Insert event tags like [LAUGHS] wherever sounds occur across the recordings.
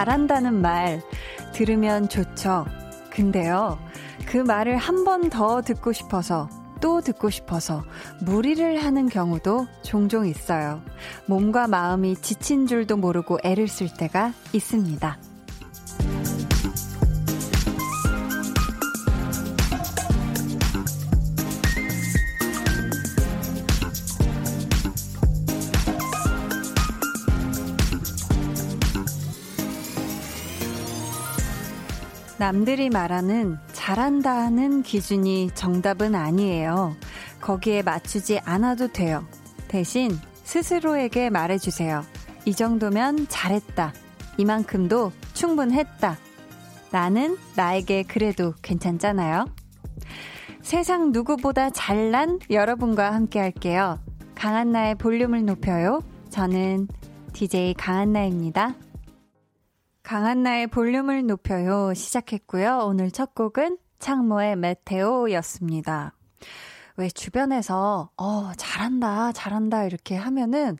잘한다는 말 들으면 좋죠. 근데요, 그 말을 한 번 더 듣고 싶어서 또 듣고 싶어서 무리를 하는 경우도 종종 있어요. 몸과 마음이 지친 줄도 모르고 애를 쓸 때가 있습니다. 남들이 말하는 잘한다는 기준이 정답은 아니에요. 거기에 맞추지 않아도 돼요. 대신 스스로에게 말해주세요. 이 정도면 잘했다. 이만큼도 충분했다. 나는 나에게 그래도 괜찮잖아요. 세상 누구보다 잘난 여러분과 함께 할게요. 강한나의 볼륨을 높여요. 저는 DJ 강한나입니다. 강한나의 볼륨을 높여요 시작했고요. 오늘 첫 곡은 창모의 메테오였습니다. 왜 주변에서 어 잘한다 잘한다 이렇게 하면은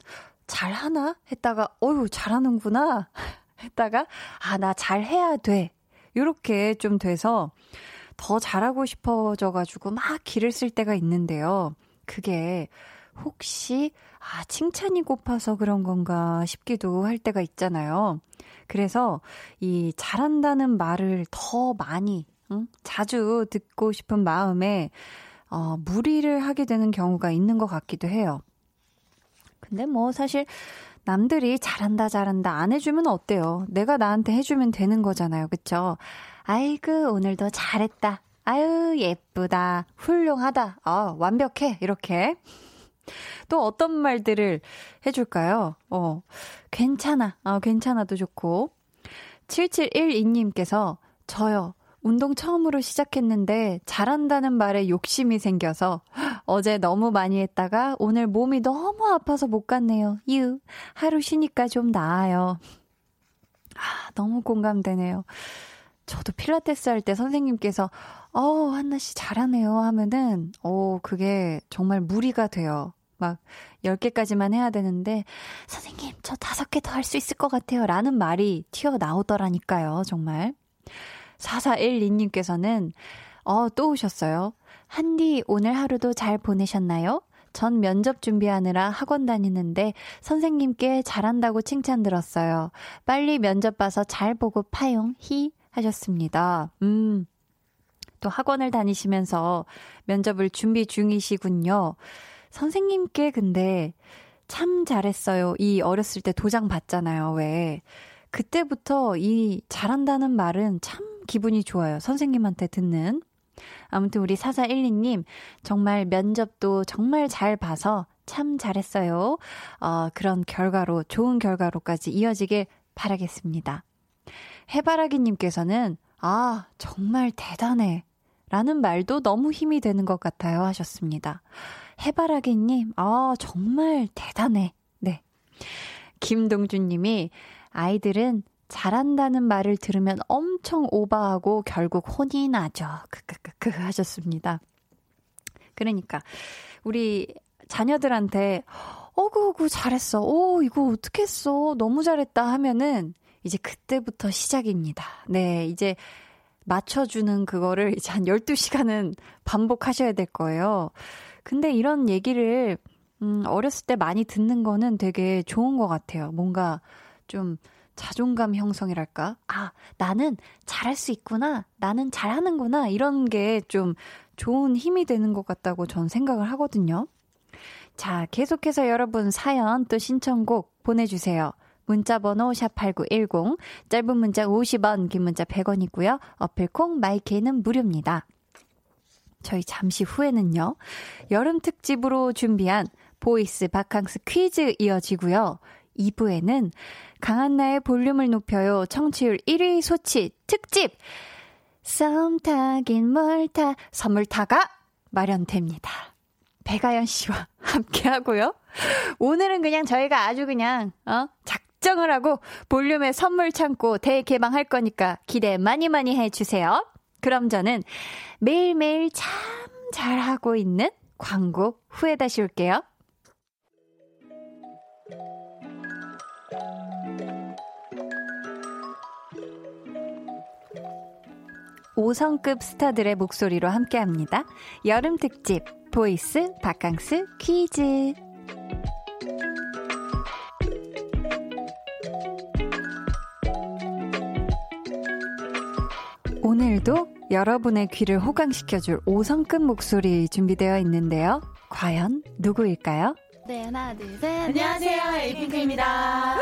잘하나 했다가 어유 잘하는구나 [LAUGHS] 했다가 아 나 잘해야 돼 요렇게 좀 돼서 더 잘하고 싶어져 가지고 막 기를 쓸 때가 있는데요. 그게 혹시 아 칭찬이 고파서 그런 건가 싶기도 할 때가 있잖아요. 그래서 이 잘한다는 말을 더 많이 응? 자주 듣고 싶은 마음에 어, 무리를 하게 되는 경우가 있는 것 같기도 해요. 근데 뭐 사실 남들이 잘한다 잘한다 안 해주면 어때요? 내가 나한테 해주면 되는 거잖아요. 그쵸? 아이고 오늘도 잘했다. 아유 예쁘다. 훌륭하다. 어, 완벽해. 이렇게. 또 어떤 말들을 해줄까요? 어, 괜찮아. 어, 괜찮아도 좋고. 7712님께서 저요. 운동 처음으로 시작했는데 잘한다는 말에 욕심이 생겨서 어제 너무 많이 했다가 오늘 몸이 너무 아파서 못 갔네요. 유. 하루 쉬니까 좀 나아요. 아, 너무 공감되네요. 저도 필라테스 할 때 선생님께서 어, 한나 씨 잘하네요 하면은 어, 그게 정말 무리가 돼요. 막 10개까지만 해야 되는데 선생님 저 5개 더 할 수 있을 것 같아요 라는 말이 튀어나오더라니까요 정말 4412님께서는 어 또 오셨어요 한디 오늘 하루도 잘 보내셨나요? 전 면접 준비하느라 학원 다니는데 선생님께 잘한다고 칭찬 들었어요. 빨리 면접 봐서 잘 보고 파용 히 하셨습니다. 음. 또 학원을 다니시면서 면접을 준비 중이시군요. 선생님께 근데 참 잘했어요. 이 어렸을 때 도장 받잖아요. 왜. 그때부터 이 잘한다는 말은 참 기분이 좋아요. 선생님한테 듣는. 아무튼 우리 4412님, 정말 면접도 정말 잘 봐서 참 잘했어요. 어, 그런 결과로, 좋은 결과로까지 이어지길 바라겠습니다. 해바라기님께서는, 아, 정말 대단해. 라는 말도 너무 힘이 되는 것 같아요. 하셨습니다. 해바라기님, 아, 정말 대단해. 네. 김동준님이 아이들은 잘한다는 말을 들으면 엄청 오버하고 결국 혼이 나죠. 크크크크 하셨습니다. 그러니까 우리 자녀들한테 어구어구 잘했어. 오 이거 어떻게 했어. 너무 잘했다 하면은 이제 그때부터 시작입니다. 네, 이제 맞춰주는 그거를 이제 한 12시간은 반복하셔야 될 거예요. 근데 이런 얘기를, 음, 어렸을 때 많이 듣는 거는 되게 좋은 것 같아요. 뭔가 좀 자존감 형성이랄까? 아, 나는 잘할 수 있구나. 나는 잘하는구나. 이런 게 좀 좋은 힘이 되는 것 같다고 전 생각을 하거든요. 자, 계속해서 여러분 사연 또 신청곡 보내주세요. 문자 번호 샵8910, 짧은 문자 50원, 긴 문자 100원이고요. 어플콩, 마이케이는 무료입니다. 저희 잠시 후에는요, 여름 특집으로 준비한 voice 바캉스 퀴즈 이어지고요. 2부에는 강한나의 볼륨을 높여요. 청취율 1위 소치 특집! 썸 타긴 뭘타 선물 타가 마련됩니다. 배가연 씨와 함께 하고요. 오늘은 그냥 저희가 아주 그냥, 어, 작 정을 하고 볼륨의 선물 창고 대개방할 거니까 기대 많이 많이 해주세요. 그럼 저는 매일매일 참 잘하고 있는 광고 후에 다시 올게요. 5성급 스타들의 목소리로 함께합니다. 여름 특집 voice 바캉스 퀴즈. 오늘도 여러분의 귀를 호강시켜줄 5성급 목소리 준비되어 있는데요. 과연 누구일까요? 네, 하나, 둘, 셋. 안녕하세요, 에이핑크입니다.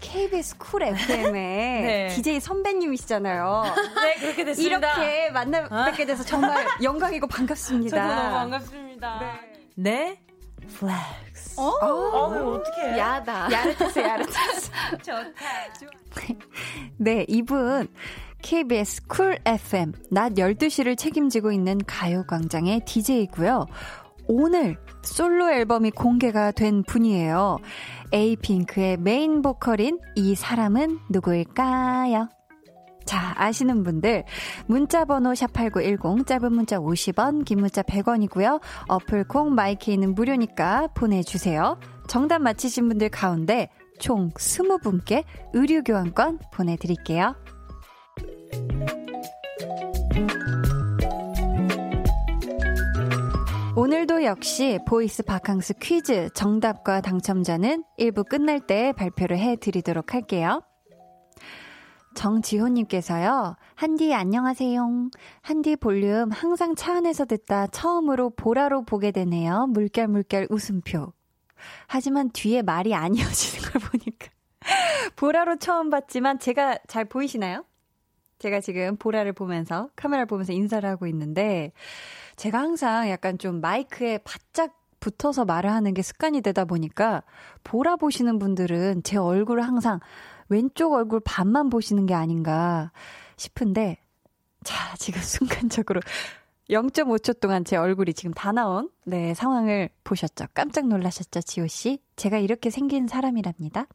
KBS 쿨 FM의 [LAUGHS] 네. DJ 선배님이시잖아요. 네, 그렇게 됐습니다. 이렇게 만나 뵙게 돼서 정말 영광이고 반갑습니다. 저도 너무 반갑습니다. 네. 네. flex. 어? 어, 어 어떡해. 야다. [LAUGHS] 야릇했어, 야릇했어. [LAUGHS] 좋다. 네, 이분. KBS 쿨 FM 낮 12시를 책임지고 있는 가요광장의 DJ이고요. 오늘 솔로 앨범이 공개가 된 분이에요. 에이핑크의 메인 보컬인 이 사람은 누구일까요? 자, 아시는 분들 문자 번호 샵8910 짧은 문자 50원, 긴 문자 100원이고요. 어플 콩 마이케이는 무료니까 보내 주세요. 정답 맞히신 분들 가운데 총 20분께 의류 교환권 보내 드릴게요. 오늘도 역시 voice 바캉스 퀴즈 정답과 당첨자는 1부 끝날 때 발표를 해 드리도록 할게요. 정지호님께서요, 한디 안녕하세요. 한디 볼륨 항상 차 안에서 듣다 처음으로 보라로 보게 되네요. 물결 물결 웃음표. 하지만 뒤에 말이 안 이어지는 걸 보니까. [LAUGHS] 보라로 처음 봤지만 제가 잘 보이시나요? 제가 지금 보라를 보면서, 카메라를 보면서 인사를 하고 있는데, 제가 항상 약간 좀 마이크에 바짝 붙어서 말을 하는 게 습관이 되다 보니까 보라 보시는 분들은 제 얼굴을 항상 왼쪽 얼굴 반만 보시는 게 아닌가 싶은데 자, 지금 [LAUGHS] 순간적으로 0.5초 동안 제 얼굴이 지금 다 나온 네, 상황을 보셨죠? 깜짝 놀라셨죠, 지호 씨? 제가 이렇게 생긴 사람이랍니다.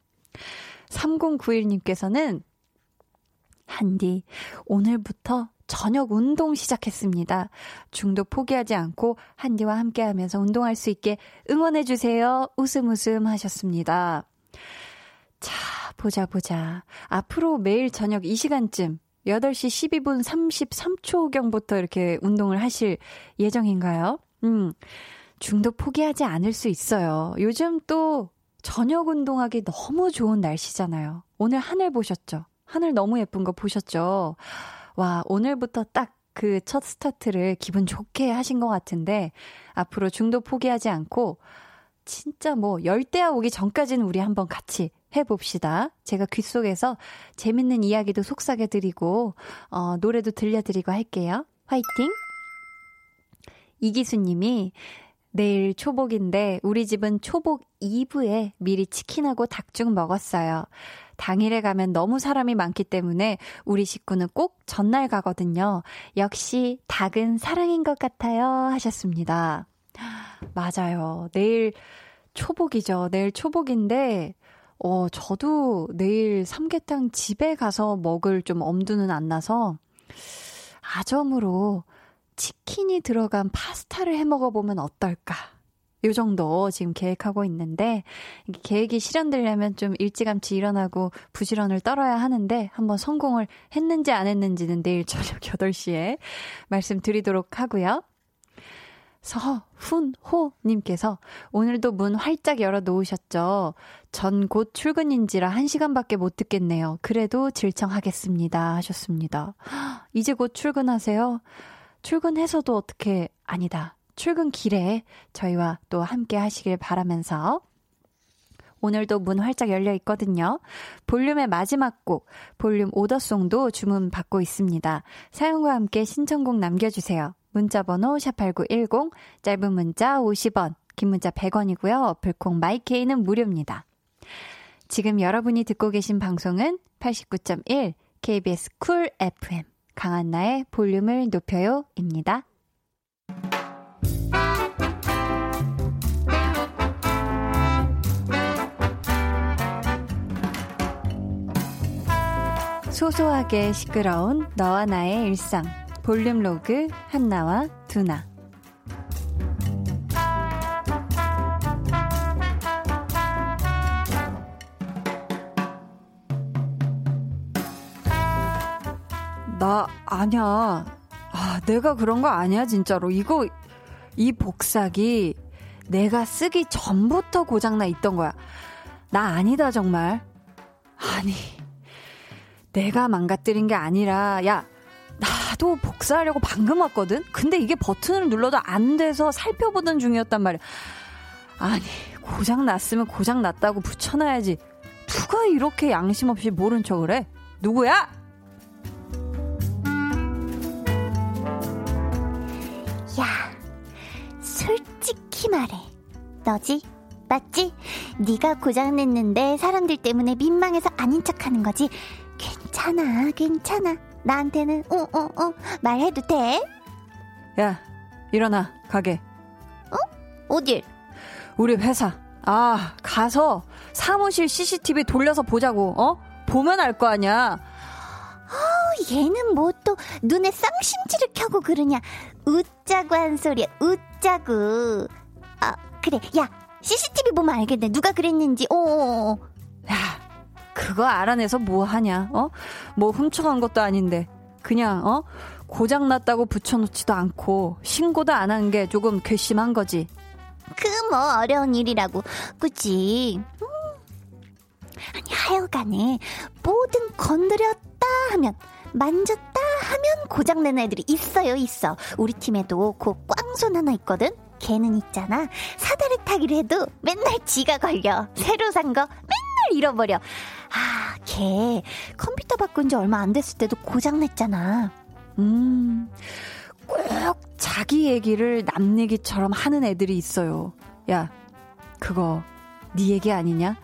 3091님께서는 한디 오늘부터 저녁 운동 시작했습니다. 중도 포기하지 않고 한디와 함께 하면서 운동할 수 있게 응원해 주세요. 웃음 웃음 하셨습니다. 자, 보자, 보자. 앞으로 매일 저녁 이 시간쯤 8시 12분 33초경부터 이렇게 운동을 하실 예정인가요? 음, 중도 포기하지 않을 수 있어요. 요즘 또 저녁 운동하기 너무 좋은 날씨잖아요. 오늘 하늘 보셨죠? 하늘 너무 예쁜 거 보셨죠? 와, 오늘부터 딱 그 첫 스타트를 기분 좋게 하신 것 같은데, 앞으로 중도 포기하지 않고, 진짜 뭐, 열대야 오기 전까지는 우리 한번 같이 해봅시다. 제가 귀 속에서 재밌는 이야기도 속삭여드리고, 어, 노래도 들려드리고 할게요. 화이팅! 이기수님이, 내일 초복인데 우리 집은 초복 2부에 미리 치킨하고 닭죽 먹었어요. 당일에 가면 너무 사람이 많기 때문에 우리 식구는 꼭 전날 가거든요. 역시 닭은 사랑인 것 같아요. 하셨습니다. 맞아요. 내일 초복이죠. 내일 초복인데, 어, 저도 내일 삼계탕 집에 가서 먹을 좀 엄두는 안 나서 아점으로 치킨이 들어간 파스타를 해 먹어보면 어떨까? 요 정도 지금 계획하고 있는데 계획이 실현되려면 좀 일찌감치 일어나고 부지런을 떨어야 하는데 한번 성공을 했는지 안 했는지는 내일 저녁 [LAUGHS] 8시에 말씀드리도록 하고요. 서훈호님께서 오늘도 문 활짝 열어 놓으셨죠? 전 곧 출근인지라 1시간밖에 못 듣겠네요. 그래도 질청하겠습니다. 하셨습니다. 이제 곧 출근하세요? 출근해서도 어떻게, 아니다. 출근 길에 저희와 또 함께 하시길 바라면서 오늘도 문 활짝 열려 있거든요. 볼륨의 마지막 곡, 볼륨 order song도 주문 받고 있습니다. 사연과 함께 신청곡 남겨주세요. 문자 번호 샵8910, 짧은 문자 50원, 긴 문자 100원이고요. 어플콩 마이케이는 무료입니다. 지금 여러분이 듣고 계신 방송은 89.1 KBS 쿨 FM 강한나의 볼륨을 높여요입니다. 소소하게 시끄러운 너와 나의 일상 볼륨 로그 한나와 두나 나 아니야. 아, 내가 그런 거 아니야, 진짜로. 이거, 이 복사기 내가 쓰기 전부터 고장나 있던 거야. 나 아니다, 정말. 아니, 내가 망가뜨린 게 아니라, 야, 나도 복사하려고 방금 왔거든? 근데 이게 버튼을 눌러도 안 돼서 살펴보던 중이었단 말이야. 아니, 고장 났으면 고장 났다고 붙여놔야지. 누가 이렇게 양심 없이 모른 척을 해? 누구야? 야, 솔직히 말해. 너지? 맞지? 네가 고장냈는데 사람들 때문에 민망해서 아닌 척하는 거지. 괜찮아, 괜찮아. 나한테는 어어어 어, 어, 말해도 돼? 야, 일어나 가게. 어? 어딜? 우리 회사. 아, 가서 사무실 CCTV 돌려서 보자고. 어? 보면 알 거 아니야. 어, 얘는 뭐 또 눈에 쌍심지를 켜고 그러냐. 웃자고 한 소리야. 웃자고. 아, 그래. 야, CCTV 보면 알겠네. 누가 그랬는지. 어. 야, 그거 알아내서 뭐 하냐? 어? 뭐 훔쳐간 것도 아닌데. 그냥 어? 고장 났다고 붙여 놓지도 않고 신고도 안 한 게 조금 괘씸한 거지. 그 뭐 어려운 일이라고, 그치? 음. 아니 하여간에 뭐든 건드렸다 하면 만졌다 하면 고장내는 애들이 있어요 있어. 우리 팀에도 그 꽝손 하나 있거든. 걔는 있잖아. 사다리 타기를 해도 맨날 지가 걸려. 새로 산 거 맨날 잃어버려. 아, 걔 컴퓨터 바꾼 지 얼마 안 됐을 때도 고장냈잖아. 음, 꼭 자기 얘기를 남 얘기처럼 하는 애들이 있어요. 야, 그거 네 얘기 아니냐?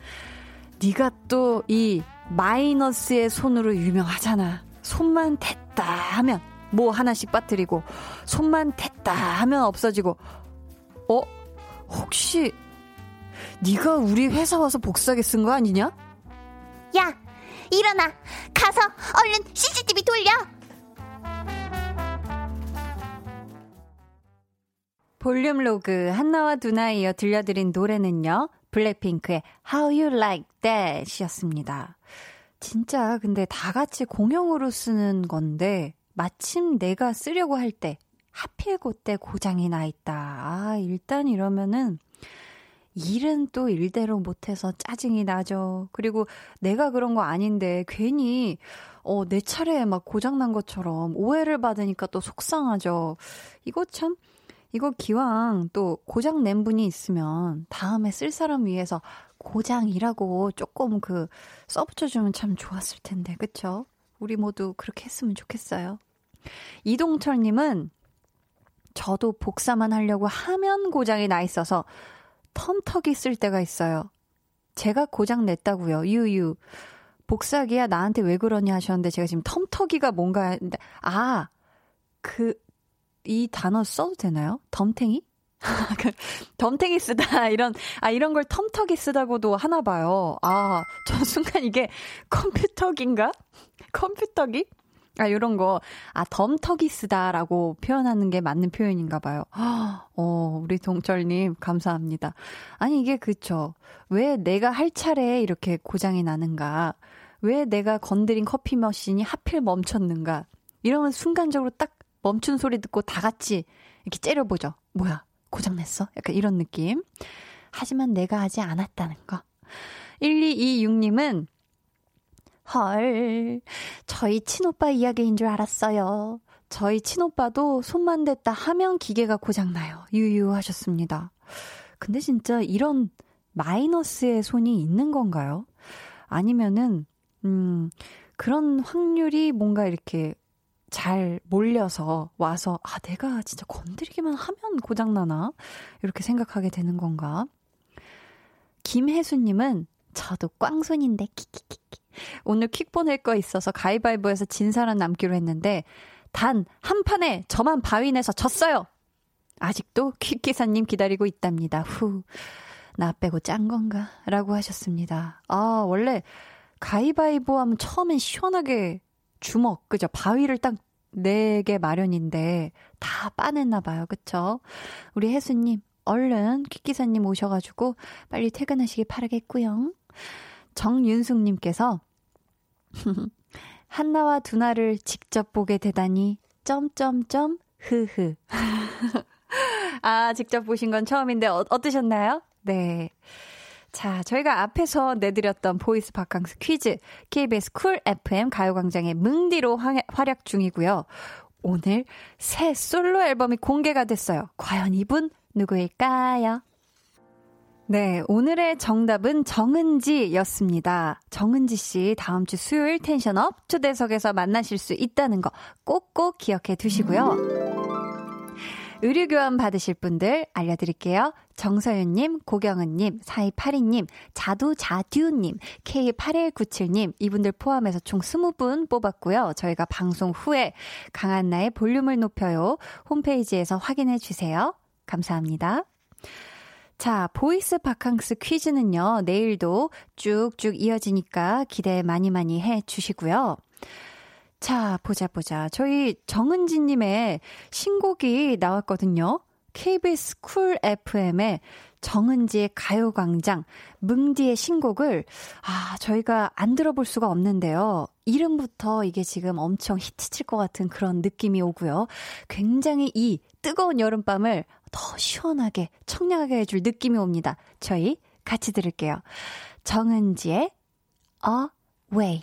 네가 또 이 마이너스의 손으로 유명하잖아. 손만 댔다 하면 뭐 하나씩 빠뜨리고 손만 댔다 하면 없어지고 어? 혹시 네가 우리 회사 와서 복사기 쓴거 아니냐? 야, 일어나. 가서 얼른 CCTV 돌려. 볼륨 로그 한나와 두나 이어 들려드린 노래는요. 블랙핑크의 How You Like That 이었습니다. 진짜 근데 다 같이 공용으로 쓰는 건데 마침 내가 쓰려고 할 때 하필 그때 고장이 나 있다. 아, 일단 이러면은 일은 또 일대로 못해서 짜증이 나죠. 그리고 내가 그런 거 아닌데 괜히 어, 내 차례에 막 고장난 것처럼 오해를 받으니까 또 속상하죠. 이거 참 이거 기왕 또 고장 낸 분이 있으면 다음에 쓸 사람 위해서 고장이라고 조금 그 써붙여주면 참 좋았을 텐데, 그쵸? 우리 모두 그렇게 했으면 좋겠어요. 이동철님은 저도 복사만 하려고 하면 고장이 나 있어서 텀턱이 쓸 때가 있어요. 제가 고장 냈다고요. 유유. 복사기야 나한테 왜 그러냐 하셨는데 제가 지금 텀턱이가 뭔가 했는데 아, 그 이 단어 써도 되나요? 덤탱이? 그 [LAUGHS] 덤탱이 쓰다 이런 아 이런 걸 텀턱이 쓰다고도 하나 봐요. 아, 저 순간 이게 [LAUGHS] 컴퓨터기인가? 컴퓨터기? 아, 요런 거, 아, 덤턱이 쓰다라고 표현하는 게 맞는 표현인가 봐요. [GASPS] 어, 우리 동철님, 감사합니다. 아니, 이게 그쵸. 왜 내가 할 차례에 이렇게 고장이 나는가? 왜 내가 건드린 커피 머신이 하필 멈췄는가? 이러면 순간적으로 딱 멈춘 소리 듣고 다 같이 이렇게 째려보죠. 뭐야, 고장냈어? 약간 이런 느낌. 하지만 내가 하지 않았다는 거. 1226님은 헐, 저희 친오빠 이야기인 줄 알았어요. 저희 친오빠도 손만 댔다 하면 기계가 고장나요. 유유하셨습니다. 근데 진짜 이런 마이너스의 손이 있는 건가요? 아니면은, 음, 그런 확률이 뭔가 이렇게 잘 몰려서 와서, 아, 내가 진짜 건드리기만 하면 고장나나? 이렇게 생각하게 되는 건가? 김혜수님은, 저도 꽝손인데, 키키키키. 오늘 킥 보낼 거 있어서 가위바위보에서 진 사람 남기로 했는데 단 한 판에 저만 바위 내서 졌어요. 아직도 킥 기사님 기다리고 있답니다. 후. 나 빼고 짠 건가? 라고 하셨습니다. 아, 원래 가위바위보 하면 처음엔 시원하게 주먹, 그죠? 바위를 딱 내게 마련인데 다 빠냈나 봐요. 그쵸? 우리 혜수님, 얼른 킥기사님 오셔가지고 빨리 퇴근하시길 바라겠고요. 정윤숙님께서 [LAUGHS] 한나와 두나를 직접 보게 되다니, 점점점, 흐흐. [LAUGHS] 아, 직접 보신 건 처음인데, 어, 어떠셨나요? 네. 자, 저희가 앞에서 내드렸던 voice 바캉스 퀴즈, KBS 쿨 FM 가요광장의 뭉디로 활약 중이고요. 오늘 새 솔로 앨범이 공개가 됐어요. 과연 이분 누구일까요? 네, 오늘의 정답은 정은지였습니다. 정은지 씨 다음 주 수요일 tension up 초대석에서 만나실 수 있다는 거 꼭꼭 기억해 두시고요. 의류 교환 받으실 분들 알려드릴게요. 정서윤님, 고경은님, 4282님, 자두자듀님, K8197님, 이분들 포함해서 총 20분 뽑았고요. 저희가 방송 후에 강한나의 볼륨을 높여요. 홈페이지에서 확인해 주세요. 감사합니다. 자, voice 바캉스 퀴즈는요, 내일도 쭉쭉 이어지니까 기대 많이 많이 해 주시고요. 자, 보자, 보자. 저희 정은지님의 신곡이 나왔거든요. KBS 쿨 FM의 정은지의 가요광장, 뭉디의 신곡을, 아, 저희가 안 들어볼 수가 없는데요. 이름부터 이게 지금 엄청 히트칠 것 같은 그런 느낌이 오고요. 굉장히 이 뜨거운 여름밤을 더 시원하게, 청량하게 해줄 느낌이 옵니다. 저희 같이 들을게요. 정은지의 A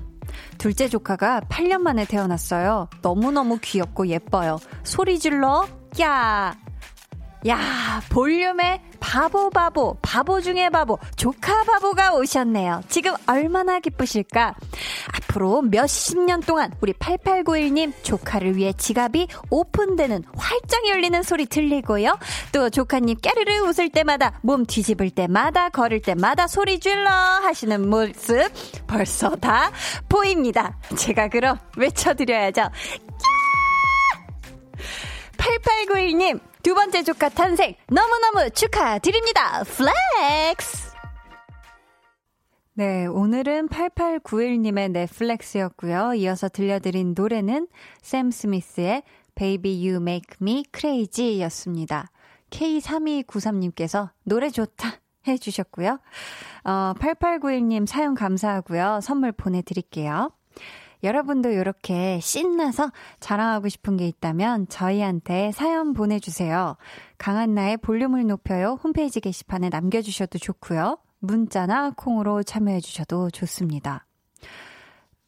둘째 조카가 8년 만에 태어났어요. 너무너무 귀엽고 예뻐요. 소리 질러, 야! 야, 볼륨에 바보 바보, 바보 중에 바보, 조카 바보가 오셨네요. 지금 얼마나 기쁘실까? 앞으로 몇십 년 동안 우리 8891님 조카를 위해 지갑이 오픈되는 활짝 열리는 소리 들리고요. 또 조카님 깨르르 웃을 때마다 몸 뒤집을 때마다 걸을 때마다 소리 질러 하시는 모습 벌써 다 보입니다. 제가 그럼 외쳐드려야죠. 8891님 두 번째 조카 탄생 너무너무 축하드립니다. flex! 네, 오늘은 8891님의 네 flex였고요. 이어서 들려드린 노래는 샘 스미스의 Baby You Make Me Crazy 였습니다. K3293님께서 노래 좋다 해주셨고요. 어, 8891님 사연 감사하고요. 선물 보내드릴게요. 여러분도 이렇게 신나서 자랑하고 싶은 게 있다면 저희한테 사연 보내주세요. 강한나의 볼륨을 높여요. 홈페이지 게시판에 남겨주셔도 좋고요. 문자나 콩으로 참여해주셔도 좋습니다.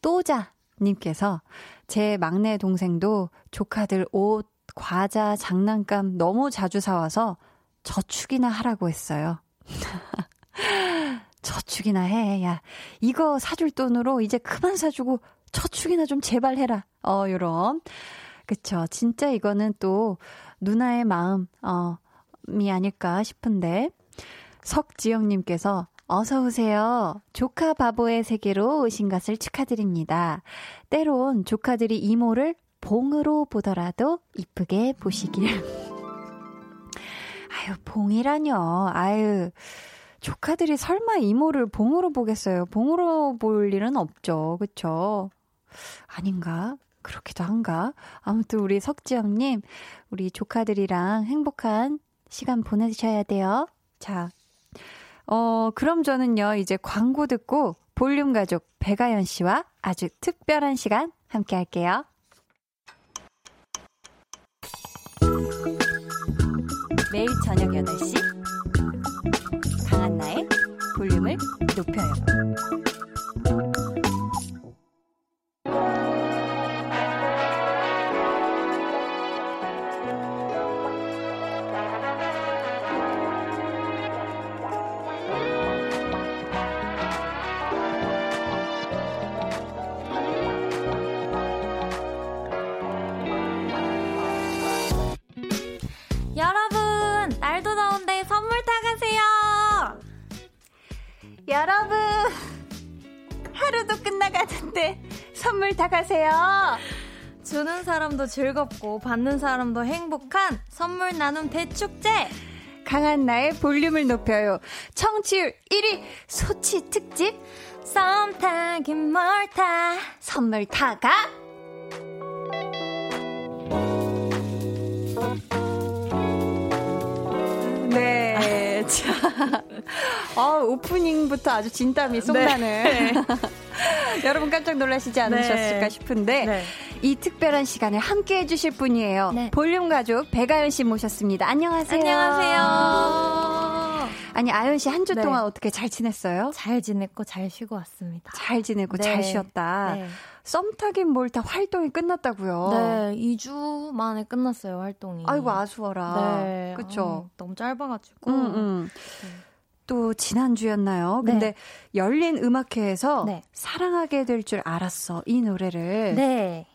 또자님께서 제 막내 동생도 조카들 옷, 과자, 장난감 너무 자주 사와서 저축이나 하라고 했어요. [LAUGHS] 저축이나 해. 야, 이거 사줄 돈으로 이제 그만 사주고 저축이나 좀 제발 해라. 어, 요런. 그쵸. 진짜 이거는 또 누나의 마음, 어, 이 아닐까 싶은데. 석지영님께서 어서오세요. 조카 바보의 세계로 오신 것을 축하드립니다. 때론 조카들이 이모를 봉으로 보더라도 이쁘게 보시길. [LAUGHS] 아유, 봉이라뇨. 아유. 조카들이 설마 이모를 봉으로 보겠어요? 봉으로 볼 일은 없죠. 그쵸? 아닌가? 그렇기도 한가? 아무튼 우리 석지영님, 우리 조카들이랑 행복한 시간 보내셔야 돼요. 자, 어, 그럼 저는요, 이제 광고 듣고 볼륨 가족 배가연 씨와 아주 특별한 시간 함께 할게요. 매일 저녁 8시 강한나의 볼륨을 높여요. 선물 다 가세요. 주는 사람도 즐겁고 받는 사람도 행복한 선물 나눔 대축제. 강한 나의 볼륨을 높여요. 청취율 1위 소치 특집. 썸 타긴 멀다. 선물 타가. 어, [LAUGHS] 오프닝부터 아주 진땀이 쏙나는. 네. [LAUGHS] 여러분 깜짝 놀라시지 않으셨을까 네. 싶은데 네. 이 특별한 시간을 함께 해주실 분이에요. 네. 볼륨 가족 배가연 씨 모셨습니다. 안녕하세요. 안녕하세요. 아니 아연 씨 한주 네. 동안 어떻게 잘 지냈어요? 잘 지냈고 잘 쉬고 왔습니다. 잘 지내고 잘 네. 쉬었다. 네. 썸 타긴 뭘 다 활동이 끝났다고요? 네, 2주 만에 끝났어요 활동이. 아이고 아쉬워라. 네, 그쵸? 어, 너무 짧아가지고. 음, 음. 또 지난주였나요? 네. 근데 열린 음악회에서 네. 사랑하게 될 줄 알았어. 이 노래를. 네.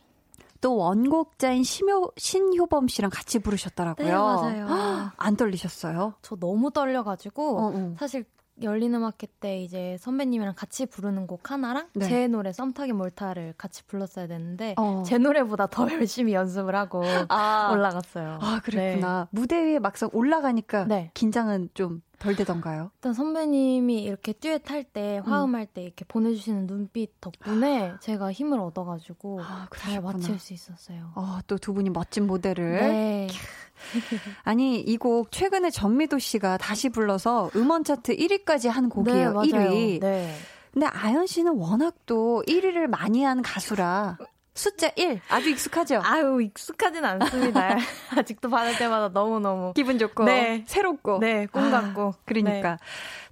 또 원곡자인 심효, 신효범 씨랑 같이 부르셨더라고요. 네, 맞아요. 안 떨리셨어요? 저 너무 떨려가지고, 어, 어. 사실 열린 음악회 때 이제 선배님이랑 같이 부르는 곡 하나랑 네. 제 노래 썸타기 몰타를 같이 불렀어야 되는데 어. 제 노래보다 더 열심히 연습을 하고 아. 올라갔어요. 아 그랬구나. 네. 무대 위에 막상 올라가니까 네. 긴장은 좀 덜 되던가요? 일단 선배님이 이렇게 듀엣 할 때, 화음할 때 이렇게 보내주시는 눈빛 덕분에 제가 힘을 얻어가지고 아, 잘 맞출 수 있었어요. 어, 또두 분이 멋진 모델을. 네. [LAUGHS] 아니 이 곡 최근에 전미도 씨가 다시 불러서 음원 차트 1위까지 한 곡이에요. 네, 1위. 네. 근데 아연 씨는 워낙 또 1위를 많이 한 가수라 숫자 1 아주 익숙하죠? 아유 익숙하진 않습니다. [LAUGHS] 아직도 받을 때마다 너무 너무 기분 좋고 네. 새롭고 네, 꿈 같고 아, 그러니까 네.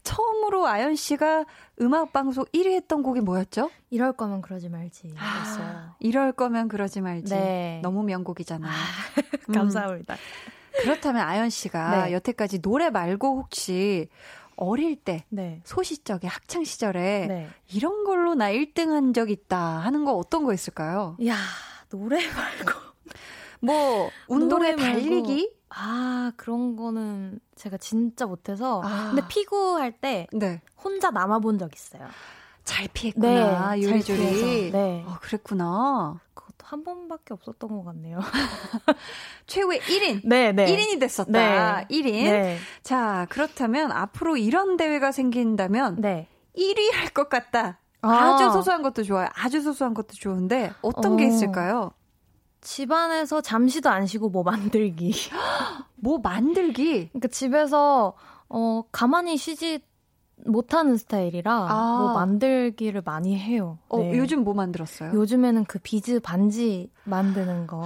처음으로 아연 씨가 음악 방송 1위 했던 곡이 뭐였죠? 이럴 거면 그러지 말지. 아, 이럴 거면 그러지 말지. 네. 너무 명곡이잖아. 아, 감사합니다. 음. 그렇다면 아연 씨가 네. 여태까지 노래 말고 혹시 어릴 때 네. 소시적에 학창 시절에 네. 이런 걸로 나 1등 한 적 있다 하는 거 어떤 거 있을까요? 야, 노래 말고 뭐 [LAUGHS] 운동에 달리기? 아, 그런 거는 제가 진짜 못해서. 아. 근데 피구 할 때 네. 혼자 남아 본 적 있어요. 잘 피했구나, 네, 요리조리. 네. 어, 그랬구나. 한 번밖에 없었던 것 같네요. [LAUGHS] 최후의 1인. 네, 네. 1인이 됐었다. 네. 1인. 네. 자, 그렇다면 앞으로 이런 대회가 생긴다면 네. 1위 할 것 같다. 아. 주 소소한 것도 좋아요. 아주 소소한 것도 좋은데 어떤 어. 게 있을까요? 집안에서 잠시도 안 쉬고 뭐 만들기. [GASPS] 뭐 만들기? 그러니까 집에서 어 가만히 쉬지 못하는 스타일이라 아. 뭐 만들기를 많이 해요. 어, 네. 요즘 뭐 만들었어요? 요즘에는 그 비즈 반지 만드는 거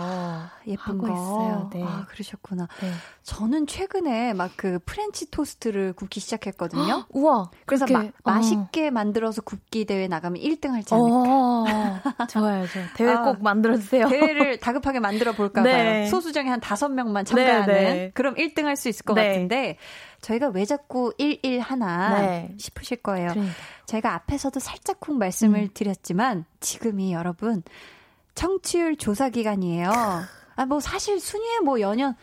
예쁜 거 있어요. 네. 아, 그러셨구나. 네. 저는 최근에 막 그 프렌치 토스트를 굽기 시작했거든요. [GASPS] 우와. 그래서 막 어. 맛있게 만들어서 굽기 대회 나가면 1등 하지 않을까. 어, 좋아요, 좋아요. 대회 [LAUGHS] 아, 꼭 만들어 주세요. 대회를 [LAUGHS] 다급하게 만들어 볼까 봐요. 네. 소수정에 한 다섯 명만 참가하는. 그럼 1등 할 수 있을 것 네. 같은데 저희가 왜 자꾸 11 하나 네. 싶으실 거예요. 그러니까. 저희가 앞에서도 살짝쿵 말씀을 음. 드렸지만 지금이 여러분 청취율 조사 기간이에요. 아, 뭐 사실 순위에 뭐 연연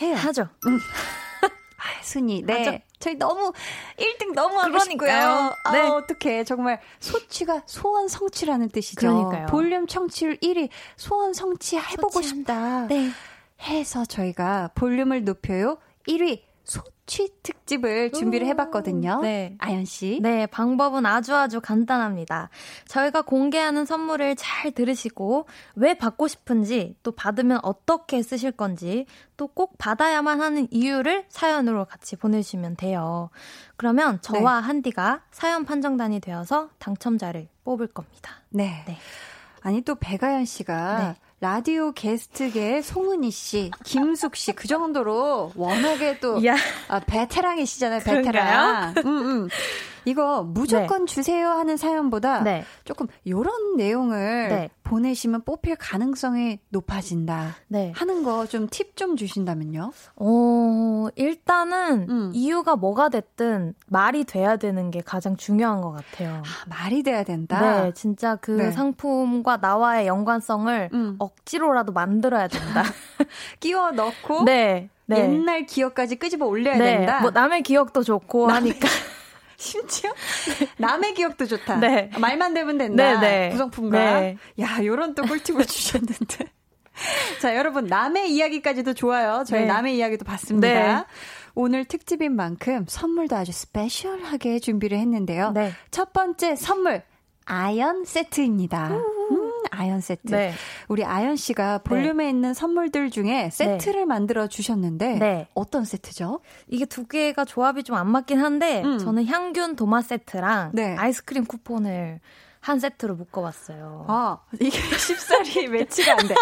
해요. 하죠. 음. [LAUGHS] 아, 순위. 네. 하죠. 저희 너무 1등 너무 하고 싶고요. 아, 네. 어떻게 정말 소취가 소원 성취라는 뜻이죠. 그러니까요. 볼륨 청취율 1위 소원 성취 해보고 싶다. 네. 해서 저희가 볼륨을 높여요 1위 소 취 특집을 준비를 해봤거든요. 네. 아연 씨. 네, 방법은 아주 아주 간단합니다. 저희가 공개하는 선물을 잘 들으시고 왜 받고 싶은지 또 받으면 어떻게 쓰실 건지 또 꼭 받아야만 하는 이유를 사연으로 같이 보내주시면 돼요. 그러면 저와 네. 한디가 사연 판정단이 되어서 당첨자를 뽑을 겁니다. 네. 네. 아니 또 배가연 씨가 네. 라디오 게스트계 송은희 씨, 김숙 씨, 그 정도로 워낙에 또, 야. 아, 베테랑이시잖아요, 베테랑. 음, 음. 이거 무조건 네. 주세요 하는 사연보다 네. 조금 요런 내용을 네. 보내시면 뽑힐 가능성이 높아진다 네. 하는 거 좀팁좀 주신다면요? 어, 일단은 음. 이유가 뭐가 됐든 말이 돼야 되는 게 가장 중요한 것 같아요. 아, 말이 돼야 된다? 네, 진짜 그 네. 상품과 나와의 연관성을 음. 억지로라도 만들어야 된다. [LAUGHS] 끼워 넣고 네. 네. 옛날 기억까지 끄집어 올려야 된다. 뭐 남의 기억도 좋고 하니까 심지어 남의 기억도 좋다. 네. 말만 되면 된다. 네, 네. 구성품과. 네. 야, 요런 또 꿀팁을 [LAUGHS] 주셨는데. 자, 여러분 남의 이야기까지도 좋아요. 저희 네. 남의 이야기도 봤습니다. 네. 오늘 특집인 만큼 선물도 아주 스페셜하게 준비를 했는데요. 네. 첫 번째 선물 아연 세트입니다. 음, 아연 세트. 네. 우리 아연 씨가 볼륨에 있는 선물들 중에 세트를 만들어 주셨는데 네. 어떤 세트죠? 이게 두 개가 조합이 좀 안 맞긴 한데 음. 저는 향균 도마 세트랑 네. 아이스크림 쿠폰을 한 세트로 묶어봤어요. 아, 이게 [LAUGHS] 쉽사리 매치가 안 돼.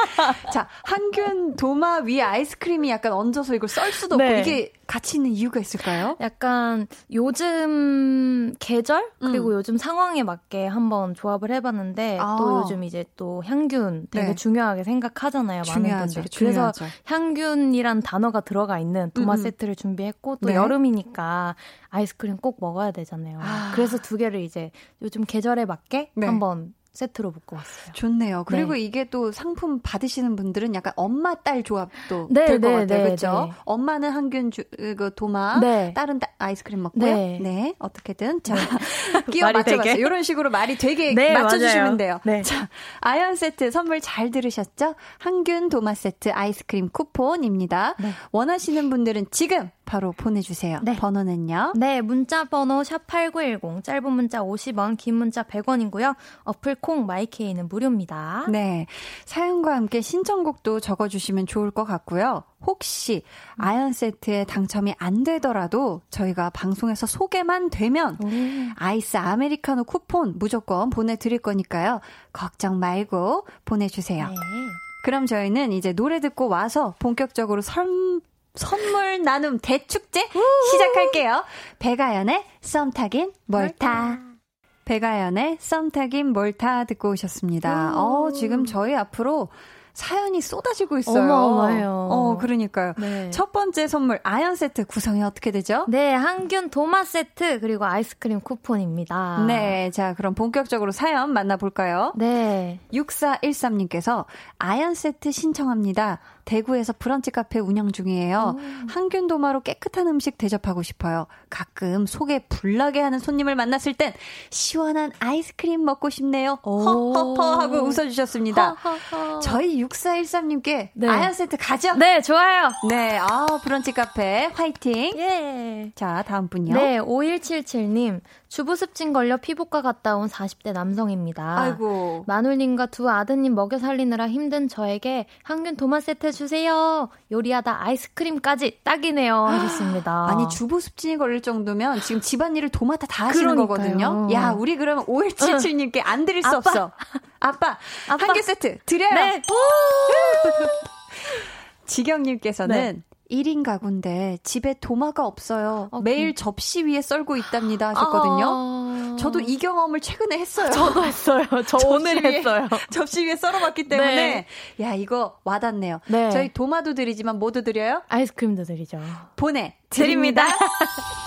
자, 한균 도마 위에 아이스크림이 약간 얹어서 이걸 썰 수도 없고 네. 이게 같이 있는 이유가 있을까요? 약간 요즘 계절 그리고 음. 요즘 상황에 맞게 한번 조합을 해봤는데 아. 또 요즘 이제 또 향균 되게 네. 중요하게 생각하잖아요 많은 중요하죠. 분들이 그래서 중요하죠. 향균이란 단어가 들어가 있는 도마 음, 음. 세트를 준비했고 또 네. 여름이니까 아이스크림 꼭 먹어야 되잖아요 아. 그래서 두 개를 이제 요즘 계절에 맞게 네. 한번 세트로 묶어봤어요. 좋네요. 그리고 네. 이게 또 상품 받으시는 분들은 약간 엄마 딸 조합도 네, 될것 네, 같아요. 네, 그렇죠? 네. 엄마는 한균 주, 그 도마, 네. 딸은 따- 아이스크림 먹고요. 네. 네. 어떻게든 자 [LAUGHS] 끼워 맞춰봤어요. 이런 식으로 말이 되게 네, 맞춰주시면 맞아요. 돼요. 네. 자 아연 세트 선물 잘 들으셨죠? 한균 도마 세트 아이스크림 쿠폰입니다. 네. 원하시는 분들은 지금 바로 보내주세요. 네. 번호는요. 네, 문자 번호 샵8910 짧은 문자 50원, 긴 문자 100원이고요. 어플 콩 마이케이는 무료입니다. 네. 사연과 함께 신청곡도 적어주시면 좋을 것 같고요. 혹시 아연 세트에 당첨이 안 되더라도 저희가 방송에서 소개만 되면 아이스 아메리카노 쿠폰 무조건 보내드릴 거니까요. 걱정 말고 보내주세요. 네. 그럼 저희는 이제 노래 듣고 와서 본격적으로 선, 선물 나눔 대축제 시작할게요. 백아연의 썸 타긴 뭘타. 백아연의 썸 타긴 뭘타 듣고 오셨습니다. 어, 지금 저희 앞으로 사연이 쏟아지고 있어요. 어마어마해요. 어, 그러니까요. 네. 첫 번째 선물 아연 세트 구성이 어떻게 되죠? 네, 한균 도마 세트 그리고 아이스크림 쿠폰입니다. 네, 자, 그럼 본격적으로 사연 만나볼까요? 네. 6413님께서 아연 세트 신청합니다. 대구에서 브런치 카페 운영 중이에요. 항균 도마로 깨끗한 음식 대접하고 싶어요. 가끔 속에 불나게 하는 손님을 만났을 땐 시원한 아이스크림 먹고 싶네요. 오. 허허허 하고 웃어주셨습니다. 허허허. 저희 6413님께 네. 아연 세트 가죠? 네, 좋아요. 네, 아, 브런치 카페 화이팅. 예. 자, 다음 분요. 네, 5177님. 주부습진 걸려 피부과 갔다 온 40대 남성입니다. 아이고. 마눌님과 두 아드님 먹여 살리느라 힘든 저에게 항균 도마 세트 주세요. 요리하다 아이스크림까지 딱이네요. 하셨습니다. 아니 주부 습진이 걸릴 정도면 지금 집안일을 도맡아 다 하시는 그러니까요. 거거든요. 야, 우리 그러면 5177님께 안 드릴 수 아빠. 없어. 아빠, 아빠. 한 개 세트 드려요. 네. [LAUGHS] 지경님께서는 1인 가구인데 집에 도마가 없어요. 어, 매일 접시 위에 썰고 있답니다 하셨거든요. 아. 저도 이 경험을 최근에 했어요. 저도 했어요. [LAUGHS] 저 오늘 했어요. [LAUGHS] 접시 위에 썰어봤기 때문에 야 이거 와닿네요. 네. 저희 도마도 드리지만 모두 드려요? 아이스크림도 드리죠. 보내 드립니다. [LAUGHS]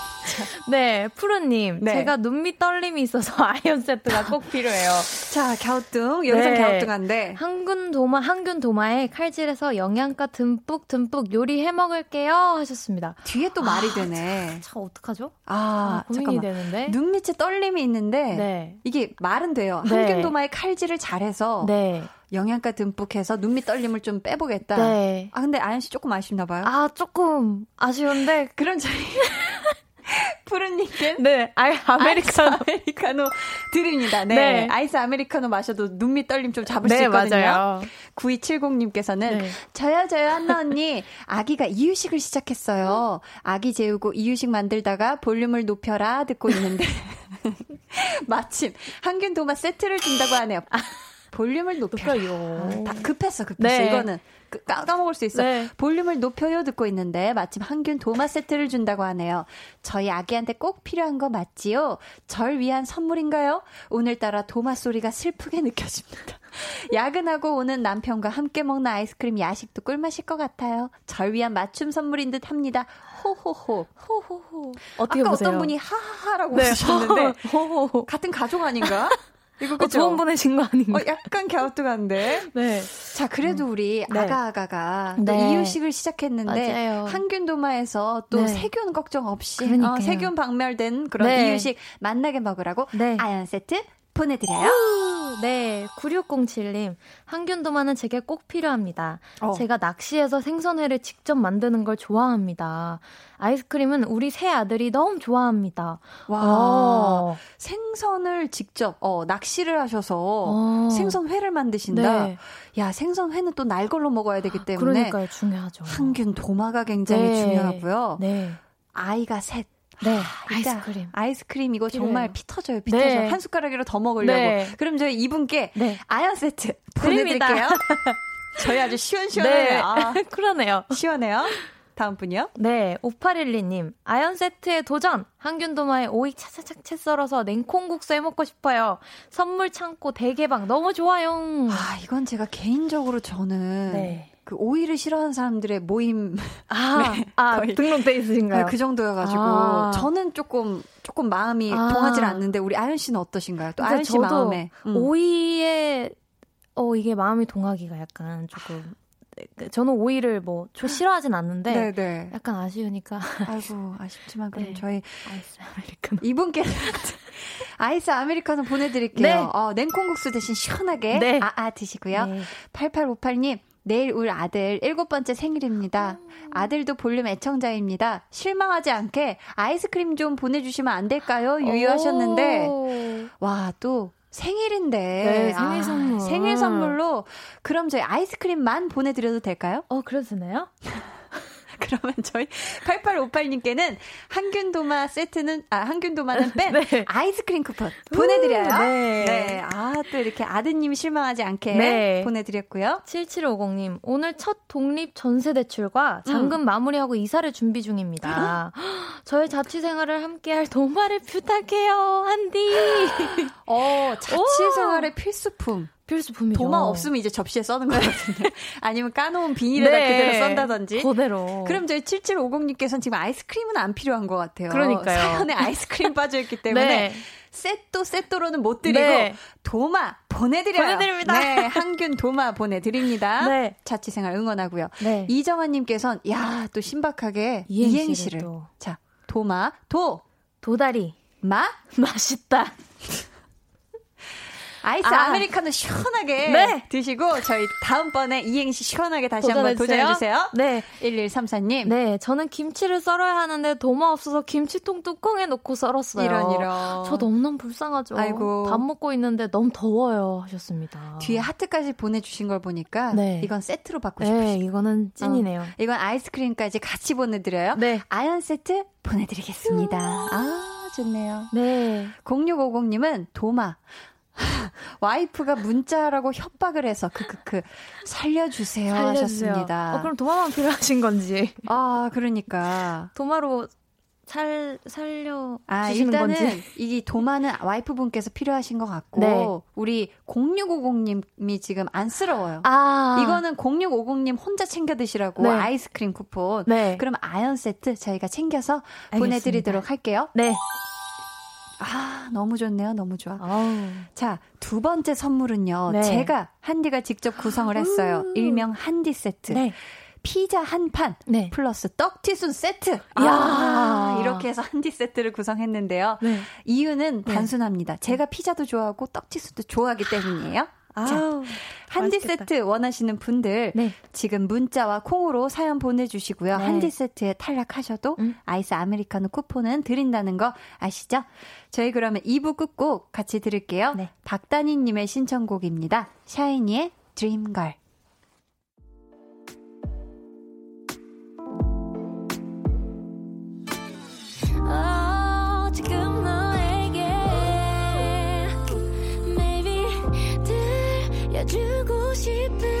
네, 푸르님. 네. 제가 눈밑 떨림이 있어서 [LAUGHS] iron 세트가 꼭 필요해요. 자 갸우뚱 여기서 네. 갸우뚱한데 항균 도마, 항균 도마에 칼질해서 영양가 듬뿍 듬뿍 요리 해 먹을게요. 하셨습니다. 뒤에 또 말이 되네. 참, 어떡하죠? 아, 아, 고민이 잠깐만. 되는데. 눈 밑에 떨림이 있는데 네. 이게 말은 돼요. 네. 항균 도마에 칼질을 잘해서 네. 영양가 듬뿍 해서 눈밑 떨림을 좀 빼보겠다. 네. 아 근데 아연 씨 조금 아쉽나 봐요. 아, 조금 아쉬운데. [LAUGHS] 그럼 저희 [LAUGHS] [LAUGHS] 푸른님께 네. 아이, 아메리카노. 아메리카노 드립니다. 네. 네. 아이스 아메리카노 마셔도 눈밑 떨림 좀 잡을 네, 수 있거든요. 맞아요. 9270님께서는 네. 저요 저요 한나 언니 아기가 이유식을 시작했어요. 아기 재우고 이유식 만들다가 볼륨을 높여라 듣고 있는데 [LAUGHS] 마침 한균 도마 세트를 준다고 하네요. 볼륨을. 높여요. 다 급했어 급했어 네. 이거는 그- 까, 까먹을 수 있어. 네. 볼륨을 높여요 듣고 있는데 마침 한균 도마 세트를 준다고 하네요. 저희 아기한테 꼭 필요한 거 맞지요? 절 위한 선물인가요? 오늘따라 도마 소리가 슬프게 [LAUGHS] 느껴집니다. 야근하고 오는 남편과 함께 먹는 아이스크림 야식도 꿀맛일 것 같아요. 절 위한 맞춤 선물인 듯 합니다. 호호호. 호호호. 어떻게 아까 보세요? 어떤 분이 하하하라고 네. 웃으셨는데 [LAUGHS] 호호호. 같은 가족 아닌가? 이거 어, 좋은 보내신 거 아닌가? 어, 약간 갸우뚱한데. [LAUGHS] 네. 자, 그래도 우리 네. 아가아가가 네. 또 이유식을 시작했는데 맞아요. 항균도마에서 또 네. 세균 걱정 없이 어, 세균 박멸된 그런 네. 이유식 맛나게 먹으라고 네. 아연 세트 보내드려요. 네, 9607님. 항균도마는 제게 꼭 필요합니다. 어. 제가 낚시해서 생선회를 직접 만드는 걸 좋아합니다. 아이스크림은 우리 새 아들이 너무 좋아합니다. 와, 어. 생선을 직접 어, 낚시를 하셔서 어. 생선회를 만드신다. 네. 야, 생선회는 또 날 걸로 먹어야 되기 때문에 그러니까요, 중요하죠. 항균 도마가 굉장히 네. 중요하고요. 네. 아이가 셋. 네, 아, 아이스크림. 아이스크림 이거 필요해요. 정말 피 터져요. 피 네. 터져. 한 숟가락이라도 더 먹으려고. 네. 그럼 저희 이분께 네. 아연 세트 보내드릴게요. [LAUGHS] 저희 아주 시원시원해요. 네. 아, [LAUGHS] 그러네요. 시원해요. 다음 분이요? 네, 5812님. 아연 세트에 도전! 항균도마에 오이 차차차차 채 썰어서 냉콩국수 해 먹고 싶어요. 선물 창고 대개방 너무 좋아요. 아, 이건 제가 개인적으로 저는 네. 그 오이를 싫어하는 사람들의 모임 아, [LAUGHS] 네, 아 등록돼 있으신가요? 네, 그 정도여가지고 아. 저는 조금 조금 마음이 아. 통하지 않는데 우리 아연 씨는 어떠신가요? 또 아연 씨 마음에 음. 오이에 어 이게 마음이 동하기가 약간 조금 그 저는 오이를 뭐 싫어하진 않는데 네네. 네. 약간 아쉬우니까 아이고 아쉽지만 그럼 네. 저희 아이스 아메리카노 이분께 [LAUGHS] 아이스 아메리카노 보내드릴게요. 네. 어, 냉콩국수 대신 시원하게 네. 아아 아 드시고요. 네. 8858님 내일 우리 아들 일곱 번째 생일입니다. 아들도 볼륨 애청자입니다. 실망하지 않게 아이스크림 좀 보내주시면 안 될까요? 유유하셨는데 와 또 생일인데 네, 생일 선물 아, 생일 선물로 그럼 저희 아이스크림만 보내드려도 될까요? 어 그래도 되나요? [LAUGHS] 그러면 저희 8858님께는 항균도마 세트는, 아, 항균도마는 [LAUGHS] 뺀 네. 아이스크림 쿠폰 보내드려요. 네. 네. 아, 또 이렇게 아드님 실망하지 않게 네. 보내드렸고요. 7750님, 오늘 첫 독립 전세 대출과 잔금 음. 마무리하고 이사를 준비 중입니다. [GASPS] 저의 자취 생활을 함께 할 도마를 부탁해요, 한디. [LAUGHS] 어, 자취 생활의 필수품. 필수품이죠. 도마 없으면 이제 접시에 써는 거거든요. [LAUGHS] 아니면 까놓은 비닐에다 네. 그대로 썬다든지. 그대로. 그럼 저희 7750님께서는 지금 아이스크림은 안 필요한 것 같아요. 그러니까요. 사연에 아이스크림 [LAUGHS] 빠져있기 때문에. 네. 세또 세또로는 못 드리고 네. 도마 보내드려요. 보내드립니다. 네, 항균 도마 보내드립니다. 네. 자취생활 응원하고요. 네. 이정환님께서는 야 또 신박하게 이행시를, 이행시를. 자 도마 도 도다리 마 [LAUGHS] 맛있다. 아이스 아. 메리카노 시원하게 네. 드시고 저희 다음번에 이행시 시원하게 다시 한번 도전해주세요. 네. 1134님. 네. 저는 김치를 썰어야 하는데 도마 없어서 김치통 뚜껑에 넣고 썰었어요. 이런 이런. 저 너무너무 불쌍하죠. 아이고. 밥 먹고 있는데 너무 더워요 하셨습니다. 뒤에 하트까지 보내주신 걸 보니까 네. 이건 세트로 받고 싶으시죠. 네. 이거는 찐이네요. 어. 이건 아이스크림까지 같이 보내드려요. 네. 아연 세트 보내드리겠습니다. 아, 좋네요. 네. 0650님은 도마. [LAUGHS] 와이프가 문자라고 협박을 해서 크크크 살려주세요, 살려주세요. 하셨습니다. 어, 그럼 도마만 필요하신 건지. 아, 그러니까 도마로 살 살려 아, 일단은 건지. 이 도마는 와이프분께서 필요하신 것 같고 네. 우리 0650님이 지금 안쓰러워요. 아. 이거는 0650님 혼자 챙겨 드시라고 네. 아이스크림 쿠폰. 네. 그럼 아연 세트 저희가 챙겨서 알겠습니다. 보내드리도록 할게요. 네. 아, 너무 좋네요. 너무 좋아. 아우. 자, 두 번째 선물은요. 네. 제가 한디가 직접 구성을 했어요. 음. 일명 한디 세트. 네. 피자 한 판, 네. 플러스 떡튀순 세트. 아. 이야, 아, 이렇게 해서 한디 세트를 구성했는데요. 네. 이유는 네. 단순합니다. 제가 피자도 좋아하고 떡튀순도 좋아하기 때문이에요. 자, 한디 맛있겠다. 세트 원하시는 분들 네. 지금 문자와 콩으로 사연 보내주시고요. 네. 한디 세트에 탈락하셔도 음? 아이스 아메리카노 쿠폰은 드린다는 거 아시죠? 저희 그러면 2부 끝곡 같이 들을게요. 네. 박다니님의 신청곡입니다. 샤이니의 Dream Girl. 주고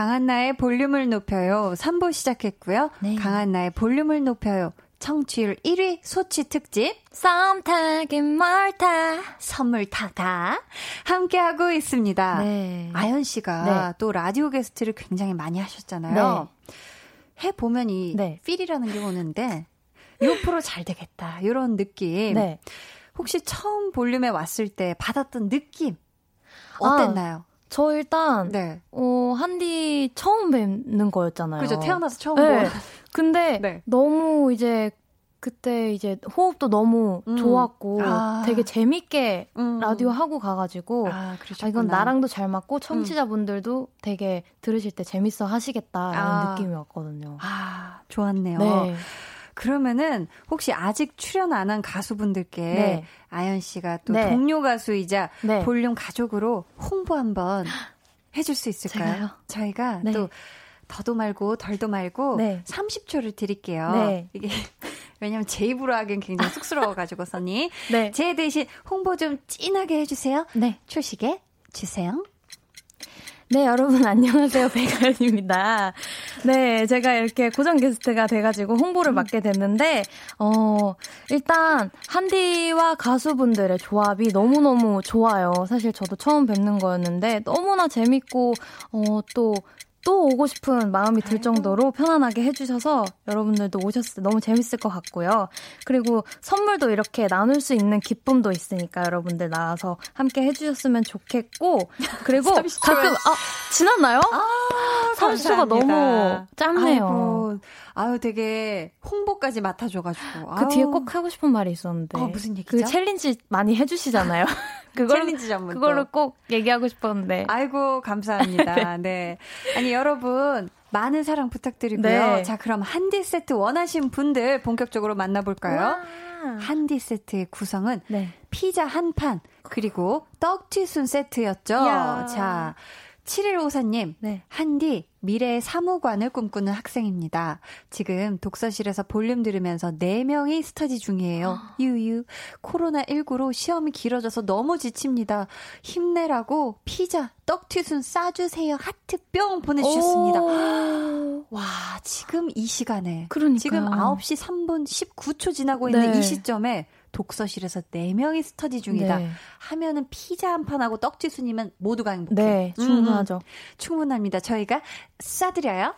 강한나의 볼륨을 높여요. 3부 시작했고요. 네. 강한나의 볼륨을 높여요. 청취율 1위 소치 특집 썸 타긴 멀타 선물 타다 함께하고 있습니다. 네. 아연 씨가 네. 또 라디오 게스트를 굉장히 많이 하셨잖아요. 해 보면 이 네. 필이라는 게 오는데 요 프로 잘 되겠다 이런 느낌. 네. 혹시 처음 볼륨에 왔을 때 받았던 느낌 어땠나요? 저 일단 네. 어, 한디 처음 뵙는 거였잖아요. 그죠 태어나서 처음 네. 본. [LAUGHS] 근데 네. 너무 이제 그때 이제 호흡도 너무 음. 좋았고 아. 되게 재밌게 음. 라디오 하고 가가지고 아, 아. 이건 나랑도 잘 맞고 청취자분들도 되게 들으실 때 재밌어 하시겠다라는 아. 느낌이었거든요. 아, 좋았네요. 네. 그러면은 혹시 아직 출연 안 한 가수분들께 네. 아연 씨가 또 네. 동료 가수이자 네. 볼륨 가족으로 홍보 한번 [GASPS] 해줄 수 있을까요? 제가요? 저희가 네. 또 더도 말고 덜도 말고 네. 30초를 드릴게요. 네. 이게 [LAUGHS] 왜냐면 제 입으로 하기엔 굉장히 쑥스러워가지고 네. 제 대신 홍보 좀 진하게 해주세요. 네. 초식에 주세요. 네, 여러분 안녕하세요. [LAUGHS] 백아연입니다. 네, 제가 이렇게 고정 게스트가 돼가지고 홍보를 맡게 됐는데, 어, 일단, 한디와 가수분들의 조합이 너무너무 좋아요. 사실 저도 처음 뵙는 거였는데, 너무나 재밌고, 어, 또, 또 오고 싶은 마음이 들 정도로 편안하게 해주셔서 여러분들도 오셨을 때 너무 재밌을 것 같고요. 그리고 선물도 이렇게 나눌 수 있는 기쁨도 있으니까 여러분들 나와서 함께 해주셨으면 좋겠고, 그리고 [LAUGHS] 30초 에. 가끔, 아, 지났나요? 30초가 너무 짧네요. 아유 되게 홍보까지 맡아줘가지고. 그 아우. 뒤에 꼭 하고 싶은 말이 있었는데. 어, 무슨 얘기죠? 그 챌린지 많이 해주시잖아요. [LAUGHS] 그걸로, 챌린지 전문 그걸로 꼭 얘기하고 싶었는데. 아이고 감사합니다. [LAUGHS] 네. 아니 여러분 많은 사랑 부탁드리고요. 네. 자 그럼 한디 세트 원하신 분들 본격적으로 만나볼까요? 와. 한디 세트의 구성은 네. 피자 한 판 그리고 떡튀순 세트였죠. 야. 자 7154님 네. 한디 미래의 사무관을 꿈꾸는 학생입니다. 지금 독서실에서 볼륨 들으면서 4명이 스터디 중이에요. 유유. 코로나19로 시험이 길어져서 너무 지칩니다. 힘내라고 피자, 떡튀순 싸주세요. 하트 뿅 보내주셨습니다. 오. 와, 지금 이 시간에. 그러니까요. 지금 9시 3분 19초 지나고 있는 네. 이 시점에 독서실에서 4명이 스터디 중이다. 네. 하면은 피자 한 판하고 떡튀순이면 모두가 행복해. 네, 음, 충분하죠. 충분합니다. 저희가 쏴드려요.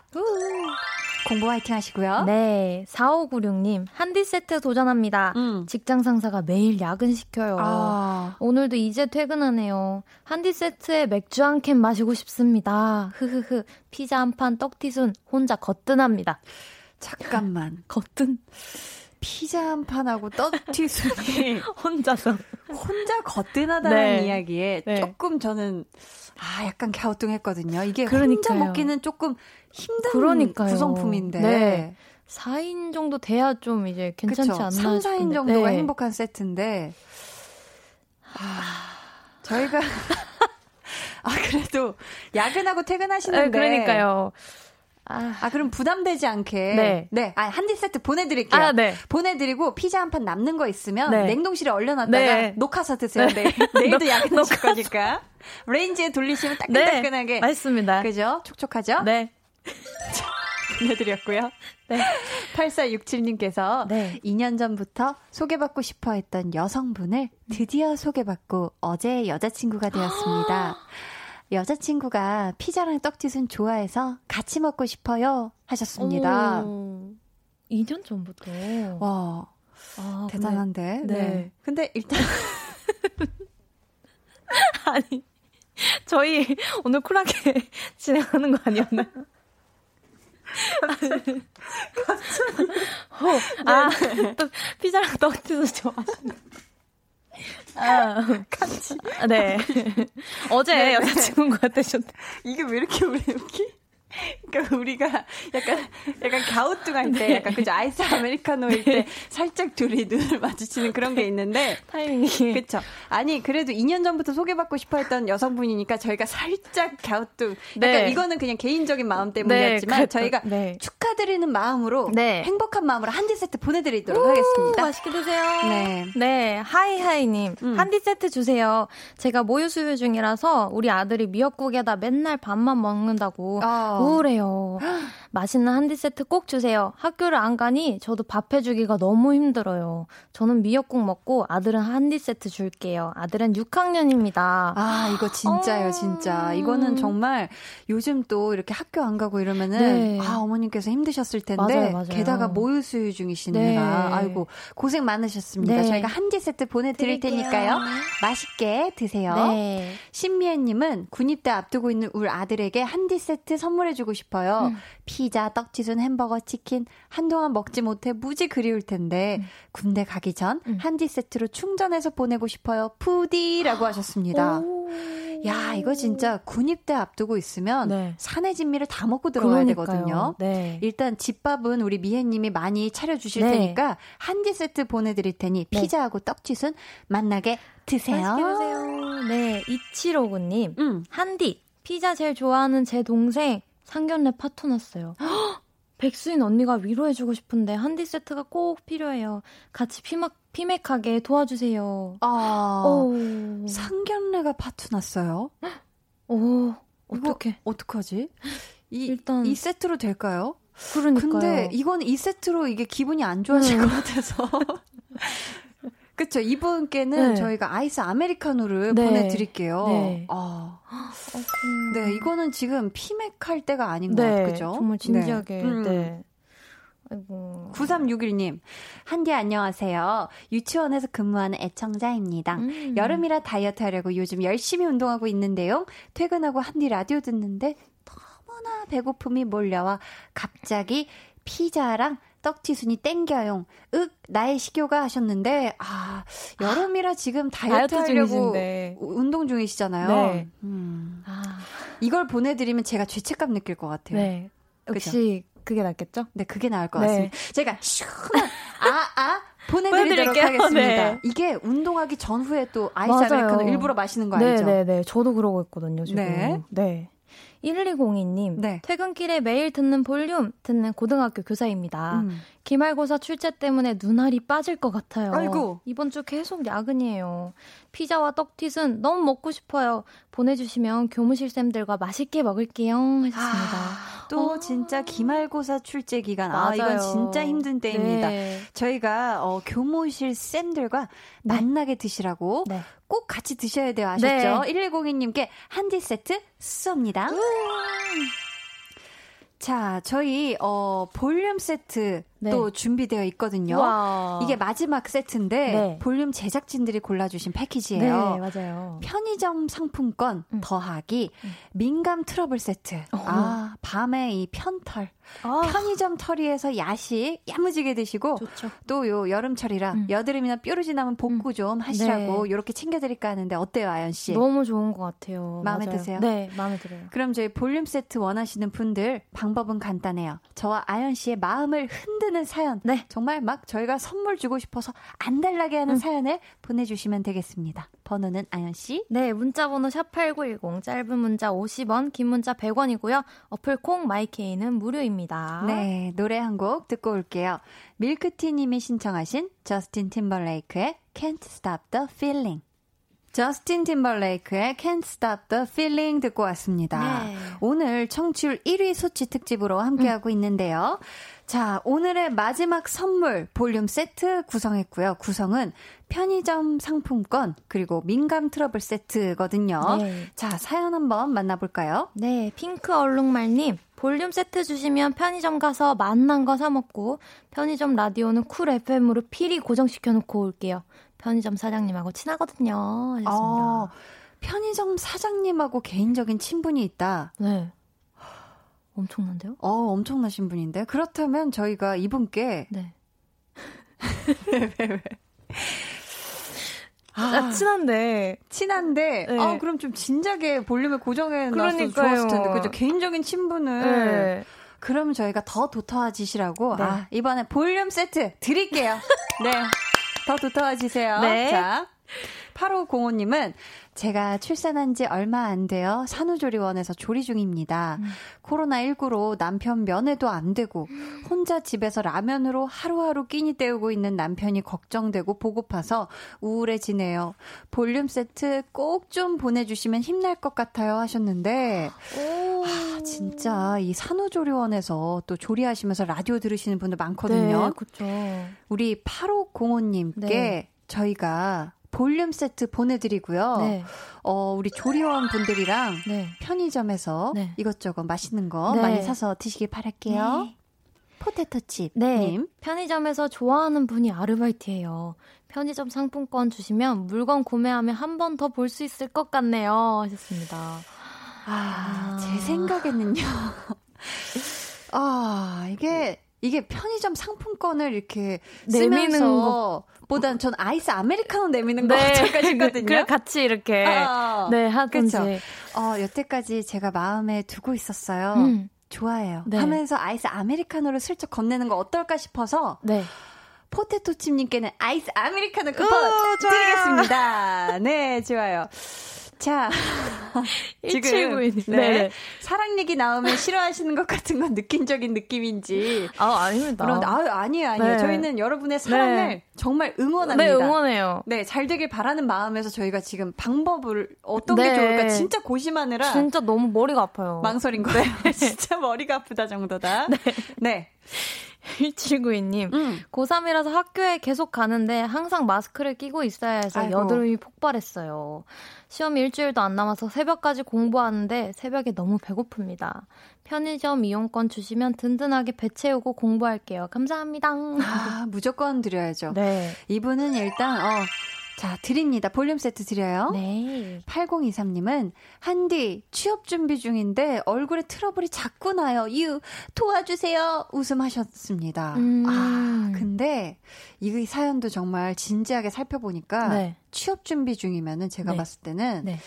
공부 화이팅 하시고요. 네, 4596님, 한디 세트 도전합니다. 음. 직장 상사가 매일 야근 시켜요. 아, 오늘도 이제 퇴근하네요. 한디 세트에 맥주 한 캔 마시고 싶습니다. 흐흐흐. 피자 한 판 떡튀순 혼자 거뜬합니다. 잠깐만. [LAUGHS] 거뜬? 피자 한 판하고 떡튀순이 [LAUGHS] 혼자서. 혼자 거뜬하다는 네. 이야기에 네. 조금 저는 아 약간 갸우뚱했거든요. 이게 혼자 그러니까요. 먹기는 조금 힘든 그러니까요. 구성품인데. 네. 4인 정도 돼야 좀 이제 괜찮지 그쵸? 않나 3, 4인 싶은데. 정도가 네. 행복한 세트인데 아, 저희가 [LAUGHS] 아 그래도 야근하고 퇴근하시는데 네, 그러니까요. 아, 아 그럼 부담되지 않게 네. 네. 아 한디 세트 보내드릴게요. 아, 네. 보내드리고 피자 한 판 남는 거 있으면 네. 냉동실에 얼려놨다가 네. 녹아서 드세요. 네. 네. 내일도 [LAUGHS] 녹- 야근 하실 거니까 레인지에 돌리시면 따끈따끈하게 네. 맛있습니다. 그죠? 촉촉하죠? 네. [LAUGHS] 보내드렸고요. 네. 8467님께서 네. 2년 전부터 소개받고 싶어 했던 여성분을 드디어 소개받고 어제 여자친구가 되었습니다. [GASPS] [GASPS] 여자친구가 피자랑 떡튀순 좋아해서 같이 먹고 싶어요 하셨습니다. 오, 2년 전부터. 와, 아, 대단한데. 네. 네. 근데 일단 근데- [LAUGHS] 아니, 저희 오늘 쿨하게 [LAUGHS] 진행하는 거 아니었나요? 갑자기. 아, [LAUGHS] 또 피자랑 떡튀순 좋아하시는. 아, 같이. 네. [LAUGHS] 어제 네, 네. 여자친구가 되셨대. 이게 왜 이렇게 오래 웃기? 그러니까 우리가 약간 약간 갸우뚱할 때 네. 약간 그죠 아이스 아메리카노일 때 살짝 둘이 눈을 마주치는 그런 게 있는데 타이밍이 그렇죠. 아니 그래도 2년 전부터 소개받고 싶어했던 여성분이니까 저희가 살짝 갸우뚱. 네. 이거는 그냥 개인적인 마음 때문이었지만 네, 저희가 네. 축하드리는 마음으로 네. 행복한 마음으로 한디 세트 보내드리도록 하겠습니다. 맛있게 드세요. 네. 네. 하이하이님 음. 한디 세트 주세요. 제가 모유 수유 중이라서 우리 아들이 미역국에다 맨날 밥만 먹는다고. 어. 우울해요. 맛있는 한디 세트 꼭 주세요. 학교를 안 가니 저도 밥 해주기가 너무 힘들어요. 저는 미역국 먹고 아들은 한디 세트 줄게요. 아들은 6학년입니다. 아, 이거 진짜요, 어... 진짜. 이거는 정말 요즘 또 이렇게 학교 안 가고 이러면은 네. 아, 어머님께서 힘드셨을 텐데 맞아요, 맞아요. 게다가 모유 수유 중이시느라 네. 아이고 고생 많으셨습니다. 네. 저희가 한디 세트 보내 드릴 드릴게요. 테니까요. 맛있게 드세요. 네. 신미애 님은 군입대 앞두고 있는 울 아들에게 한디 세트 선물해 주고 싶어요. 음. 피자, 떡치순, 햄버거, 치킨 한동안 먹지 못해 무지 그리울 텐데 음. 군대 가기 전 음. 한디 세트로 충전해서 보내고 싶어요. 푸디라고 하셨습니다. 오. 야, 이거 진짜 군입대 앞두고 있으면 네. 산의 진미를 다 먹고 들어가야. 되거든요. 네. 일단 집밥은 우리 미혜님이 많이 차려주실 네. 테니까 한디 세트 보내드릴 테니 네. 피자하고 떡치순 만나게 드세요. 드세요. 네, 이치로구님. 음. 한디, 피자 제일 좋아하는 제 동생 상견례 파토 났어요. [GASPS] 백수인 언니가 위로해주고 싶은데 한디 세트가 꼭 필요해요. 같이 피막, 피맥하게 도와주세요. 아, [GASPS] 오. 상견례가 파토 났어요? 오, 어떻게? 어떡하지? 이, 일단 이 세트로 될까요? 그러니까요. 근데 이건 이 세트로 이게 기분이 안 좋아질 네. 것 같아서. [LAUGHS] 그쵸. 이분께는 네. 저희가 아이스 아메리카노를 네. 보내드릴게요. 네. 아. 네, 이거는 지금 피맥할 때가 아닌 것 같아요. 그죠? 정말 진지하게. 네. 음. 네. 아이고. 9361님, 한디 안녕하세요. 유치원에서 근무하는 애청자입니다. 음. 여름이라 다이어트 하려고 요즘 열심히 운동하고 있는데요. 퇴근하고 한디 라디오 듣는데 너무나 배고픔이 몰려와 갑자기 피자랑 떡튀순이 땡겨요. 윽, 나의 식욕가 하셨는데, 아, 여름이라 지금 다이어트, 다이어트 하려고 중이신데. 운동 중이시잖아요. 네. 음. 아. 이걸 보내드리면 제가 죄책감 느낄 것 같아요. 네. 역시 그죠? 그게 낫겠죠? 네, 그게 나을 것 네. 같습니다. 제가 시원한 아, 아, 보내드리도록 하겠습니다. 네. 이게 운동하기 전후에 또 아이스 아메리카노 일부러 마시는 거 알죠? 네, 네, 네. 저도 그러고 있거든요, 지금. 네. 네. 1202님, 네. 퇴근길에 매일 듣는 볼륨, 듣는 고등학교 교사입니다. 음. 기말고사 출제 때문에 눈알이 빠질 것 같아요. 아이고. 이번 주 계속 야근이에요. 피자와 떡튀순 너무 먹고 싶어요. 보내주시면 교무실 쌤들과 맛있게 먹을게요. 하셨습니다. 아, 또 어. 진짜 기말고사 출제 기간. 맞아요. 아, 이건 진짜 힘든 때입니다. 네. 저희가 어, 교무실 쌤들과 네. 맛나게 드시라고 네. 꼭 같이 드셔야 돼요. 아셨죠? 네. 1102님께 한디 세트 쏩니다. 자, 저희 어 볼륨 세트 네. 또 준비되어 있거든요. 와. 이게 마지막 세트인데 네. 볼륨 제작진들이 골라주신 패키지예요. 네, 맞아요. 편의점 상품권 음. 더하기 음. 민감 트러블 세트. 어. 아, 밤에 이 편털. 아. 편의점 털이에서 야식 야무지게 드시고 또 요 여름철이라 음. 여드름이나 뾰루지 남은 복구 음. 좀 하시라고 이렇게 네. 챙겨드릴까 하는데 어때요, 아연 씨? 너무 좋은 것 같아요. 마음에 맞아요. 드세요? 네, 마음에 들어요. 그럼 저희 볼륨 세트 원하시는 분들 방법은 간단해요. 저와 아연 씨의 마음을 흔 드는 사연. 네. 정말 막 저희가 선물 주고 싶어서 안 달라게 하는 음. 사연을 보내주시면 되겠습니다. 번호는 아연 씨. 네, 문자번호 샵 #8910 짧은 문자 50원, 긴 문자 100원이고요. 어플 콩 마이케이는 무료입니다. 네, 노래 한 곡 듣고 올게요. 밀크티님이 신청하신 저스틴 팀벌레이크의 Can't Stop the Feeling. 저스틴 팀벌레이크의 Can't Stop the Feeling 듣고 왔습니다. 네. 오늘 청취율 1위 소치 특집으로 함께하고 음. 있는데요. 자, 오늘의 마지막 선물 볼륨 세트 구성했고요. 구성은 편의점 상품권 그리고 민감 트러블 세트거든요. 네. 자, 사연 한번 만나볼까요? 네, 핑크 얼룩말님. 볼륨 세트 주시면 편의점 가서 맛난 거 사 먹고 편의점 라디오는 쿨 FM으로 필히 고정시켜 놓고 올게요. 편의점 사장님하고 친하거든요. 하셨습니다. 아, 편의점 사장님하고 개인적인 친분이 있다. 네. 엄청난데요? 어, 엄청나신 분인데. 그렇다면 저희가 이분께. 네. [LAUGHS] 왜, 왜, 왜. 아, 친한데. 친한데, 네. 아, 그럼 좀 진작에 볼륨을 고정해 놨어도 좋았을 텐데, 그죠? 개인적인 친분을. 네. 그러면 저희가 더 도터워지시라고, 네. 아, 이번에 볼륨 세트 드릴게요. [LAUGHS] 네. 더 도터워지세요. 네. 자. 8505님은 제가 출산한 지 얼마 안 돼요. 산후조리원에서 조리 중입니다. 음. 코로나19로 남편 면회도 안 되고 혼자 집에서 라면으로 하루하루 끼니 때우고 있는 남편이 걱정되고 보고파서 우울해지네요. 볼륨 세트 꼭 좀 보내주시면 힘날 것 같아요 하셨는데 아, 진짜 이 산후조리원에서 또 조리하시면서 라디오 들으시는 분들 많거든요. 네, 그렇죠. 우리 8505님께 네. 저희가 볼륨 세트 보내드리고요. 네. 어, 우리 조리원 분들이랑 네. 편의점에서 네. 이것저것 맛있는 거 네. 많이 사서 드시길 바랄게요. 네. 포테토칩. 네. 편의점에서 좋아하는 분이 아르바이트예요. 편의점 상품권 주시면 물건 구매하면 한 번 더 볼 수 있을 것 같네요. 하셨습니다. 아, 아. 제 생각에는요. 아, 이게 이게 편의점 상품권을 이렇게 거 보단 전 아이스 아메리카노 내미는 네. 거 마찬가지거든요. 그 같이 이렇게 아, 네 하든지. 그렇죠. 어 여태까지 제가 마음에 두고 있었어요. 음. 좋아해요. 네. 하면서 아이스 아메리카노를 슬쩍 건네는 거 어떨까 싶어서 네. 포테토 칩님께는 아이스 아메리카노 쿠폰 드리겠습니다. 네, 좋아요. 자, [LAUGHS] 지금 네. 네. 사랑 얘기 나오면 싫어하시는 것 같은 건 느낌적인 느낌인지. 아, 아닙니다. 그런 아, 아니에요, 아니에요. 네. 저희는 여러분의 사랑을 네. 정말 응원합니다. 네, 응원해요. 네, 잘 되길 바라는 마음에서 저희가 지금 방법을 어떤 게 네. 좋을까 진짜 고심하느라 진짜 너무 머리가 아파요. 망설인 거예요. 네. [LAUGHS] 진짜 머리가 아프다 정도다. 네. 네. 1792님, 음. 고3이라서 학교에 계속 가는데 항상 마스크를 끼고 있어야 해서 아이고. 여드름이 폭발했어요. 시험 일주일도 안 남아서 새벽까지 공부하는데 새벽에 너무 배고픕니다. 편의점 이용권 주시면 든든하게 배 채우고 공부할게요. 감사합니다. 아, 무조건 드려야죠. 네. 이분은 일단, 어, 자, 드립니다. 볼륨 세트 드려요. 네. 8023님은, 한디, 취업 준비 중인데 얼굴에 트러블이 자꾸 나요. 유, 도와주세요. 웃음 하셨습니다. 음. 아, 근데 이 사연도 정말 진지하게 살펴보니까 네. 취업 준비 중이면은 제가 네. 봤을 때는 네.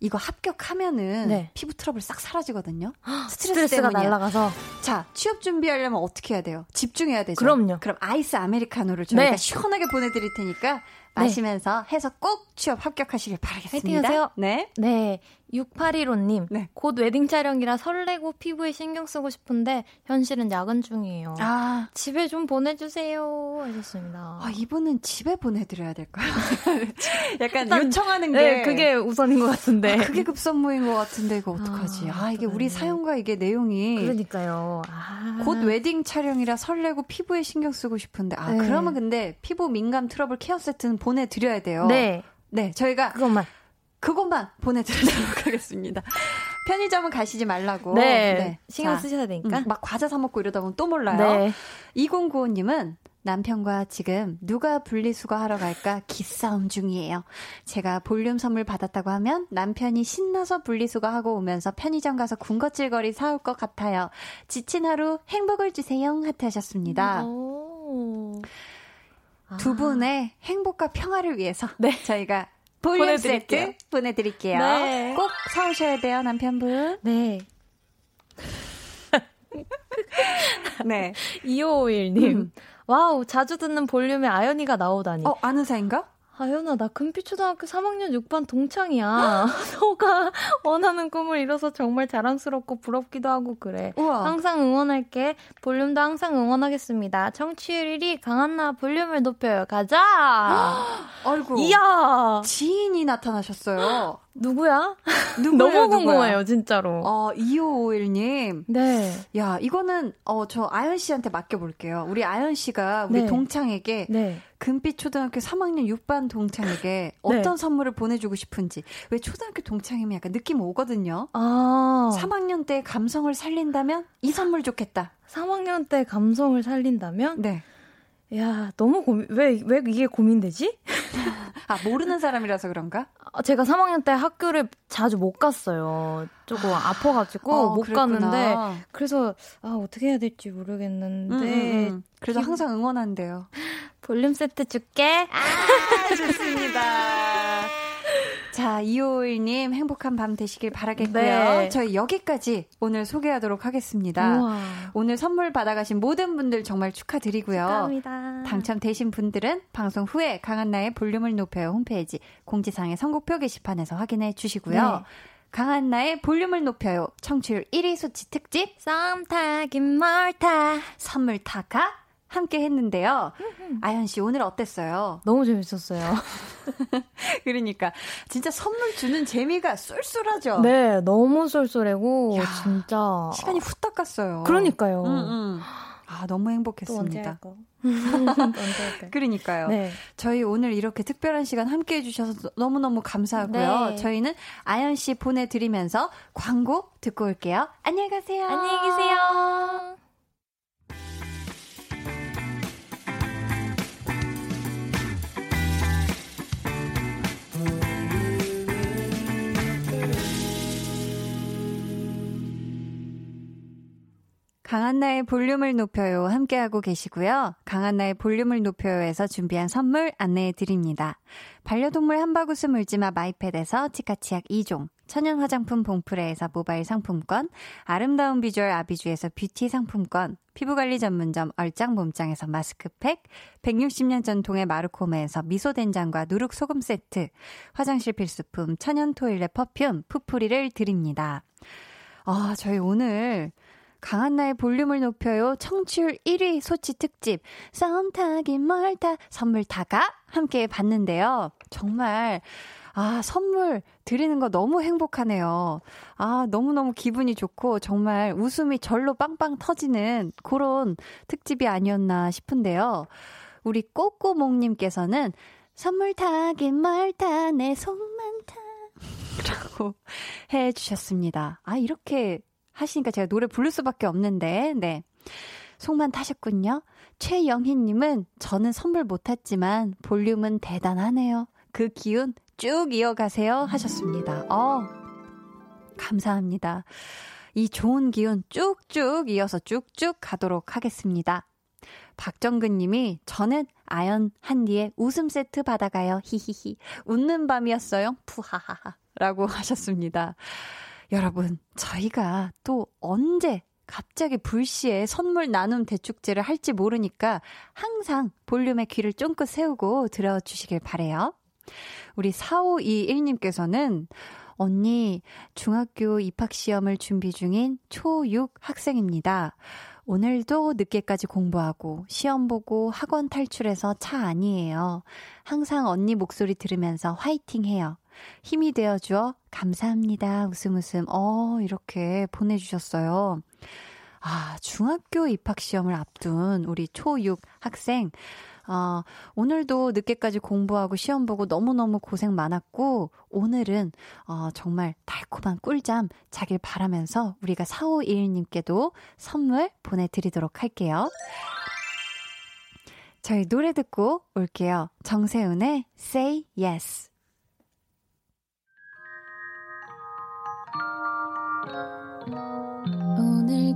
이거 합격하면은 네. 피부 트러블 싹 사라지거든요. [GASPS] 스트레스 스트레스가 날라가서. 자, 취업 준비하려면 어떻게 해야 돼요? 집중해야 되죠. 그럼요. 그럼 아이스 아메리카노를 저희가 네. 시원하게 보내드릴 테니까 네. 마시면서 해서 꼭 취업 합격하시길 바라겠습니다. 화이팅 하세요. 네. 네. 6815님. 네. 곧 웨딩 촬영이라 설레고 피부에 신경 쓰고 싶은데 현실은 야근 중이에요. 아. 집에 좀 보내주세요. 하셨습니다. 아, 이분은 집에 보내드려야 될까요? [LAUGHS] 약간 일단, 요청하는 게. 네, 그게 우선인 것 같은데. 아, 그게 급선무인 것 같은데 이거 어떡하지? 아, 아 이게 우리 사연과 이게 내용이. 그러니까요. 아. 곧 웨딩 촬영이라 설레고 피부에 신경 쓰고 싶은데. 아, 네. 그러면 근데 피부 민감 트러블 케어 세트는 보내드려야 돼요. 네. 네, 저희가. 그것만. 그것만 보내드리도록 [LAUGHS] 하겠습니다. 편의점은 가시지 말라고. 네. 네. 신경 자, 쓰셔야 되니까. 음, 막 과자 사먹고 이러다 보면 또 몰라요. 네. 2095님은 남편과 지금 누가 분리수거 하러 갈까 기싸움 중이에요. 제가 볼륨 선물 받았다고 하면 남편이 신나서 분리수거 하고 오면서 편의점 가서 군것질거리 사올 것 같아요. 지친 하루 행복을 주세요. 하트 하셨습니다. 두 분의 행복과 평화를 위해서 네. 저희가 볼륨 보내드릴게요. 세트 보내드릴게요. 네. 꼭 사오셔야 돼요, 남편분. 네. [LAUGHS] 네. 2551님. 음. wow, 자주 듣는 볼륨에 아연이가 나오다니. 어, 아는 사인가? 아연아, 나 금피초등학교 3학년 6반 동창이야. [LAUGHS] 너가 원하는 꿈을 이뤄서 정말 자랑스럽고 부럽기도 하고 그래. 우와. 항상 응원할게. 볼륨도 항상 응원하겠습니다. 청취율 1위 강한나 볼륨을 높여요. 가자! [GASPS] 아이고. 이야! 지인이 나타나셨어요. 누구야? [LAUGHS] 너무 궁금해요, 진짜로. 어, 2551님. 네. 야, 이거는, 어, 저 아연 씨한테 맡겨볼게요. 우리 아연 씨가 우리 네. 동창에게. 네. 금빛 초등학교 3학년 6반 동창에게 [LAUGHS] 네. 어떤 네. 선물을 보내주고 싶은지. 왜 초등학교 동창이면 약간 느낌 오거든요. 아. 3학년 때 감성을 살린다면 이 선물 좋겠다. 3학년 때 감성을 살린다면? 네. 야, 너무 고민, 왜, 왜 이게 고민되지? 아, 모르는 사람이라서 그런가? 아, 제가 3학년 때 학교를 자주 못 갔어요. 조금 아, 아파가지고 어, 못 그랬구나. 갔는데. 그래서, 아, 어떻게 해야 될지 모르겠는데. 음, 음, 음. 그래도 항상 응원한대요. 볼륨 세트 줄게. 아, 좋습니다. [LAUGHS] 자, 251님 행복한 밤 되시길 바라겠고요. 네. 저희 여기까지 오늘 소개하도록 하겠습니다. 우와. 오늘 선물 받아가신 모든 분들 정말 축하드리고요. 축하합니다. 당첨되신 분들은 방송 후에 강한나의 볼륨을 높여요 홈페이지 공지사항의 선곡표 게시판에서 확인해 주시고요. 네. 강한나의 볼륨을 높여요. 청취율 1위 소치 특집 썸 타긴 멀타 선물 타가 함께 했는데요. 아연 씨 오늘 어땠어요? 너무 재밌었어요. [LAUGHS] 그러니까 진짜 선물 주는 재미가 쏠쏠하죠. 네, 너무 쏠쏠하고 야, 진짜 시간이 후딱 갔어요. 그러니까요. 음, 음. 아, 너무 행복했습니다. 또 [LAUGHS] [LAUGHS] 그러니까요. 네. 저희 오늘 이렇게 특별한 시간 함께 해주셔서 너무너무 감사하고요. 네. 저희는 아연 씨 보내드리면서 광고 듣고 올게요. 안녕히 가세요. 안녕히 계세요. 강한나의 볼륨을 높여요 함께하고 계시고요. 강한나의 볼륨을 높여요에서 준비한 선물 안내해 드립니다. 반려동물 한바구스 물지마 마이패드에서 치카치약 2종, 천연 화장품 봉프레에서 모바일 상품권, 아름다운 비주얼 아비주에서 뷰티 상품권, 피부관리 전문점 얼짱 몸짱에서 마스크팩, 160년 전통의 마르코메에서 미소된장과 누룩소금 세트, 화장실 필수품 천연 toilet perfume 푸프리를 드립니다. 아, 저희 오늘 강한나의 볼륨을 높여요. 청취율 1위 소치 특집 썸 타긴 멀다 선물 다가 함께 봤는데요. 정말 아, 선물 드리는 거 너무 행복하네요. 아, 너무너무 기분이 좋고 정말 웃음이 절로 빵빵 터지는 그런 특집이 아니었나 싶은데요. 우리 꼬꼬몽님께서는 선물 타긴 멀다 내 손만 타. [LAUGHS] 라고 해 주셨습니다. 아, 이렇게 하시니까 제가 노래 부를 수밖에 없는데, 네. 속만 타셨군요. 최영희님은 저는 선물 못 했지만 볼륨은 대단하네요. 그 기운 쭉 이어가세요 하셨습니다. 어, 감사합니다. 이 좋은 기운 쭉쭉 이어서 쭉쭉 가도록 하겠습니다. 박정근 님이 저는 아연 한디의 웃음 세트 받아가요. 히히히. 웃는 밤이었어요. 푸하하하. 라고 하셨습니다. 여러분, 저희가 또 언제 갑자기 불시에 선물 나눔 대축제를 할지 모르니까 항상 볼륨의 귀를 쫑긋 세우고 들어주시길 바래요. 우리 4521님께서는 언니, 중학교 입학시험을 준비 중인 초6 학생입니다. 오늘도 늦게까지 공부하고 시험 보고 학원 탈출해서 차 아니에요. 항상 언니 목소리 들으면서 화이팅 해요. 힘이 되어 주어 감사합니다. 웃음 웃음. 어, 이렇게 보내 주셨어요. 아, 중학교 입학 시험을 앞둔 우리 초6 학생. 어, 오늘도 늦게까지 공부하고 시험 보고 너무너무 고생 많았고, 오늘은, 어, 정말 달콤한 꿀잠 자길 바라면서 우리가 4521님께도 선물 보내드리도록 할게요. 저희 노래 듣고 올게요. 정세훈의 Say Yes.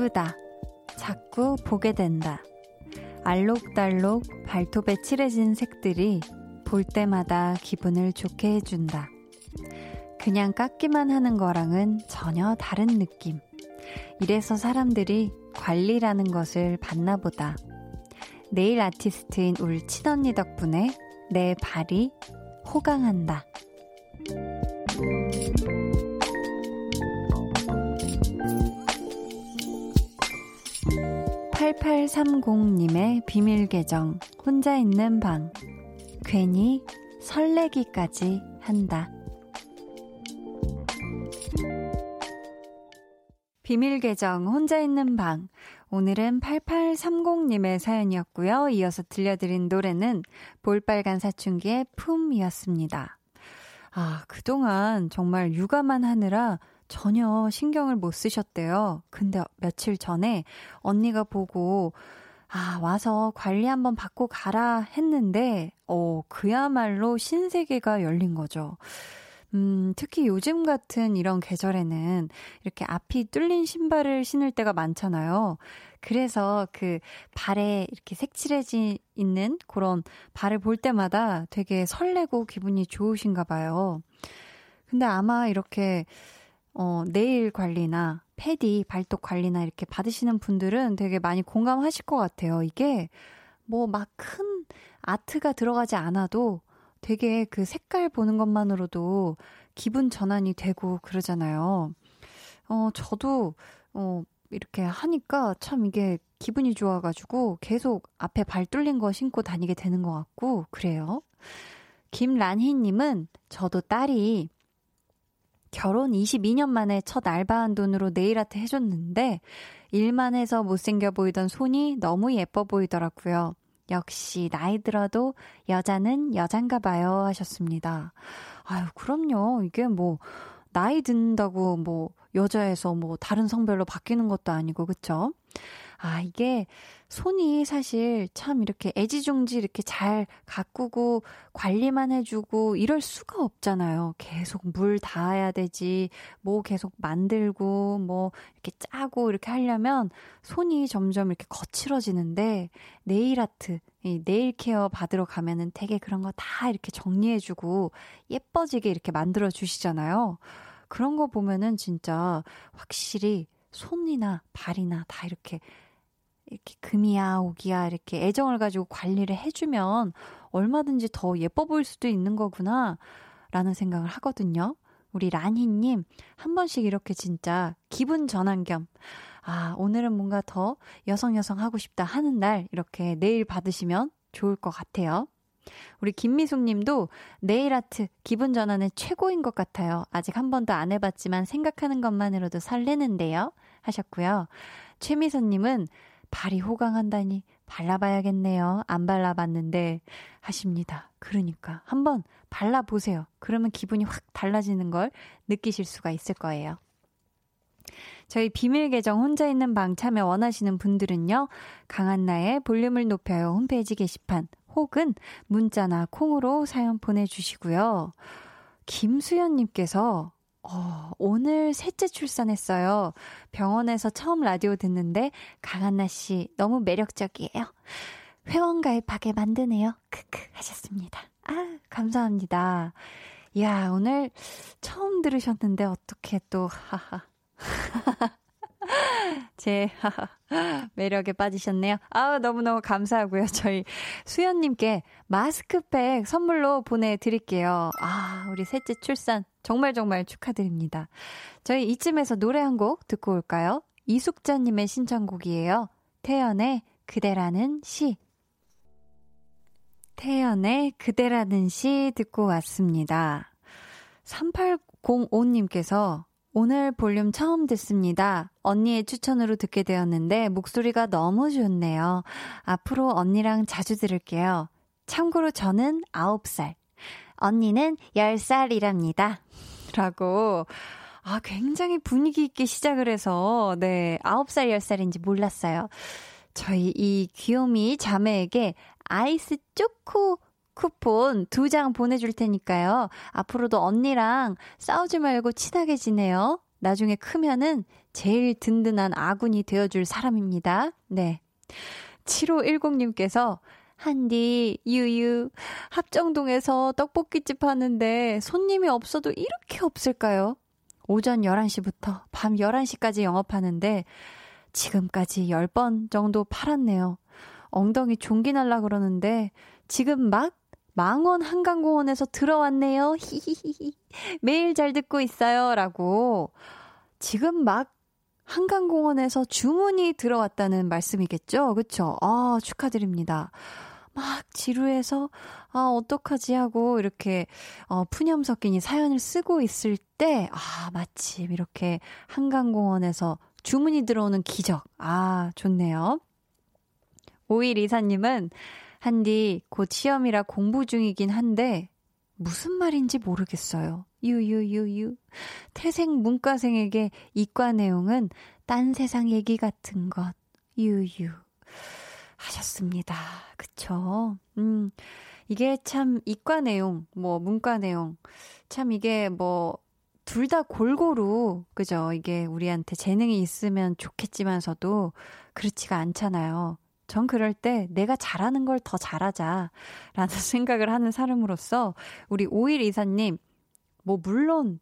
이쁘다. 자꾸 보게 된다. 알록달록 발톱에 칠해진 색들이 볼 때마다 기분을 좋게 해준다. 그냥 깎기만 하는 거랑은 전혀 다른 느낌. 이래서 사람들이 관리라는 것을 받나 보다. 네일 아티스트인 울 친언니 덕분에 내 발이 호강한다. 8830님의 비밀 계정, 혼자 있는 방. 괜히 설레기까지 한다. 비밀 계정 혼자 있는 방. 오늘은 8830님의 사연이었고요. 이어서 들려드린 노래는 볼빨간 사춘기의 품이었습니다. 아, 그동안 정말 육아만 하느라 전혀 신경을 못 쓰셨대요. 근데 며칠 전에 언니가 보고 아, 와서 관리 한번 받고 가라 했는데, 어, 그야말로 신세계가 열린 거죠. 음, 특히 요즘 같은 이런 계절에는 이렇게 앞이 뚫린 신발을 신을 때가 많잖아요. 그래서 그 발에 이렇게 색칠해진 있는 그런 발을 볼 때마다 되게 설레고 기분이 좋으신가 봐요. 근데 아마 이렇게 어, 네일 관리나 패디, 발톱 관리나 이렇게 받으시는 분들은 되게 많이 공감하실 것 같아요. 이게 뭐 막 큰 아트가 들어가지 않아도 되게 그 색깔 보는 것만으로도 기분 전환이 되고 그러잖아요. 어, 저도, 어, 이렇게 하니까 참 이게 기분이 좋아가지고 계속 앞에 발 뚫린 거 신고 다니게 되는 것 같고, 그래요. 김란희님은 저도 딸이 결혼 22년 만에 첫 알바한 돈으로 네일아트 해줬는데, 일만 해서 못생겨 보이던 손이 너무 예뻐 보이더라고요. 역시 나이 들어도 여자는 여잔가 봐요 하셨습니다. 아유, 그럼요. 이게 뭐 나이 든다고 뭐 여자에서 뭐 다른 성별로 바뀌는 것도 아니고 그쵸? 아, 이게 손이 사실 참 이렇게 애지중지 이렇게 잘 가꾸고 관리만 해주고 이럴 수가 없잖아요. 계속 물 닿아야 되지, 뭐 계속 만들고, 뭐 이렇게 짜고 이렇게 하려면 손이 점점 이렇게 거칠어지는데 네일 아트, 이 네일 케어 받으러 가면은 되게 그런 거 다 이렇게 정리해주고 예뻐지게 이렇게 만들어 주시잖아요. 그런 거 보면은 진짜 확실히 손이나 발이나 다 이렇게 이렇게 금이야, 옥이야, 이렇게 애정을 가지고 관리를 해주면 얼마든지 더 예뻐 보일 수도 있는 거구나, 라는 생각을 하거든요. 우리 라니님, 한 번씩 이렇게 진짜 기분 전환 겸, 아, 오늘은 뭔가 더 여성여성 하고 싶다 하는 날, 이렇게 내일 받으시면 좋을 것 같아요. 우리 김미숙 님도 네일 아트 기분 전환의 최고인 것 같아요. 아직 한 번도 안 해봤지만 생각하는 것만으로도 설레는데요. 하셨고요. 최미선 님은 발이 호강한다니 발라봐야겠네요. 안 발라봤는데 하십니다. 그러니까 한번 발라보세요. 그러면 기분이 확 달라지는 걸 느끼실 수가 있을 거예요. 저희 비밀 계정 혼자 있는 방 참여 원하시는 분들은요. 강한나의 볼륨을 높여요 홈페이지 게시판 혹은 문자나 콩으로 사연 보내주시고요. 김수연님께서 어, 오늘 셋째 출산했어요. 병원에서 처음 라디오 듣는데 강한나 씨 너무 매력적이에요. 회원 가입하게 만드네요. 크크 하셨습니다. 아, 감사합니다. 야, 오늘 처음 들으셨는데 어떻게 또 하하. [LAUGHS] 제 [LAUGHS] 매력에 빠지셨네요. 아우 너무너무 감사하고요. 저희 수연님께 마스크팩 선물로 보내 드릴게요. 아 우리 셋째 출산 정말 정말 축하드립니다. 저희 이쯤에서 노래 한 곡 듣고 올까요? 이숙자님의 신청곡이에요. 태연의 그대라는 시. 태연의 그대라는 시 듣고 왔습니다. 3805님께서 오늘 볼륨 처음 듣습니다. 언니의 추천으로 듣게 되었는데 목소리가 너무 좋네요. 앞으로 언니랑 자주 들을게요. 참고로 저는 9살, 언니는 10살이랍니다. 라고, 아, 굉장히 분위기 있게 시작을 해서, 네, 9살, 10살인지 몰랐어요. 저희 이 귀요미 자매에게 아이스 초코 쿠폰 두 장 보내줄 테니까요. 앞으로도 언니랑 싸우지 말고 친하게 지내요. 나중에 크면은 제일 든든한 아군이 되어줄 사람입니다. 네. 7510님께서 한디, 유유, 합정동에서 떡볶이집 하는데 손님이 없어도 이렇게 없을까요? 오전 11시부터 밤 11시까지 영업하는데 지금까지 10번 정도 팔았네요. 엉덩이 종기 날라 그러는데 지금 막 망원 한강공원에서 들어왔네요. [LAUGHS] 히히히히. 매일 잘 듣고 있어요. 라고. 지금 막 한강공원에서 주문이 들어왔다는 말씀이겠죠? 그쵸? 아, 축하드립니다. 막 지루해서, 아, 어떡하지 하고, 이렇게, 어, 푸념 섞인 이 사연을 쓰고 있을 때, 아, 마침 이렇게 한강공원에서 주문이 들어오는 기적. 아, 좋네요. 5124님은 한디 곧 시험이라 공부 중이긴 한데 무슨 말인지 모르겠어요. 유유유유. 태생 문과생에게 이과 내용은 딴 세상 얘기 같은 것. 유유. 하셨습니다. 그쵸? 음. 이게 참 이과 내용, 뭐 문과 내용, 참 이게 뭐 둘 다 골고루, 그죠? 이게 우리한테 재능이 있으면 좋겠지만서도 그렇지가 않잖아요. 전 그럴 때 내가 잘하는 걸 더 잘하자. 라는 [LAUGHS] 생각을 하는 사람으로서 우리 5일 이사님, 뭐 물론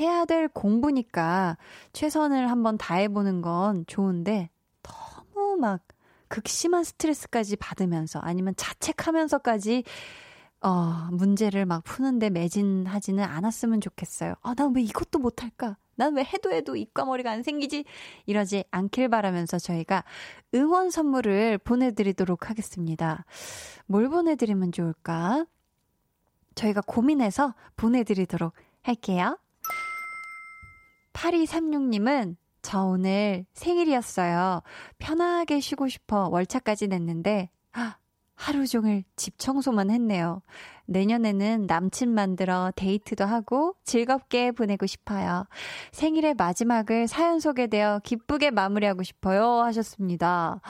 해야 될 공부니까 최선을 한번 다해보는 건 좋은데 너무 막 극심한 스트레스까지 받으면서 아니면 자책하면서까지 어, 문제를 막 푸는데 매진하지는 않았으면 좋겠어요. 아, 난 왜 이것도 못할까? 난 왜 해도 해도 입과 머리가 안 생기지? 이러지 않길 바라면서 저희가 응원 선물을 보내드리도록 하겠습니다. 뭘 보내드리면 좋을까? 저희가 고민해서 보내드리도록 할게요. 8236님은 저 오늘 생일이었어요. 편하게 쉬고 싶어 월차까지 냈는데, 하루 종일 집 청소만 했네요. 내년에는 남친 만들어 데이트도 하고 즐겁게 보내고 싶어요. 생일의 마지막을 사연 소개되어 기쁘게 마무리하고 싶어요. 하셨습니다.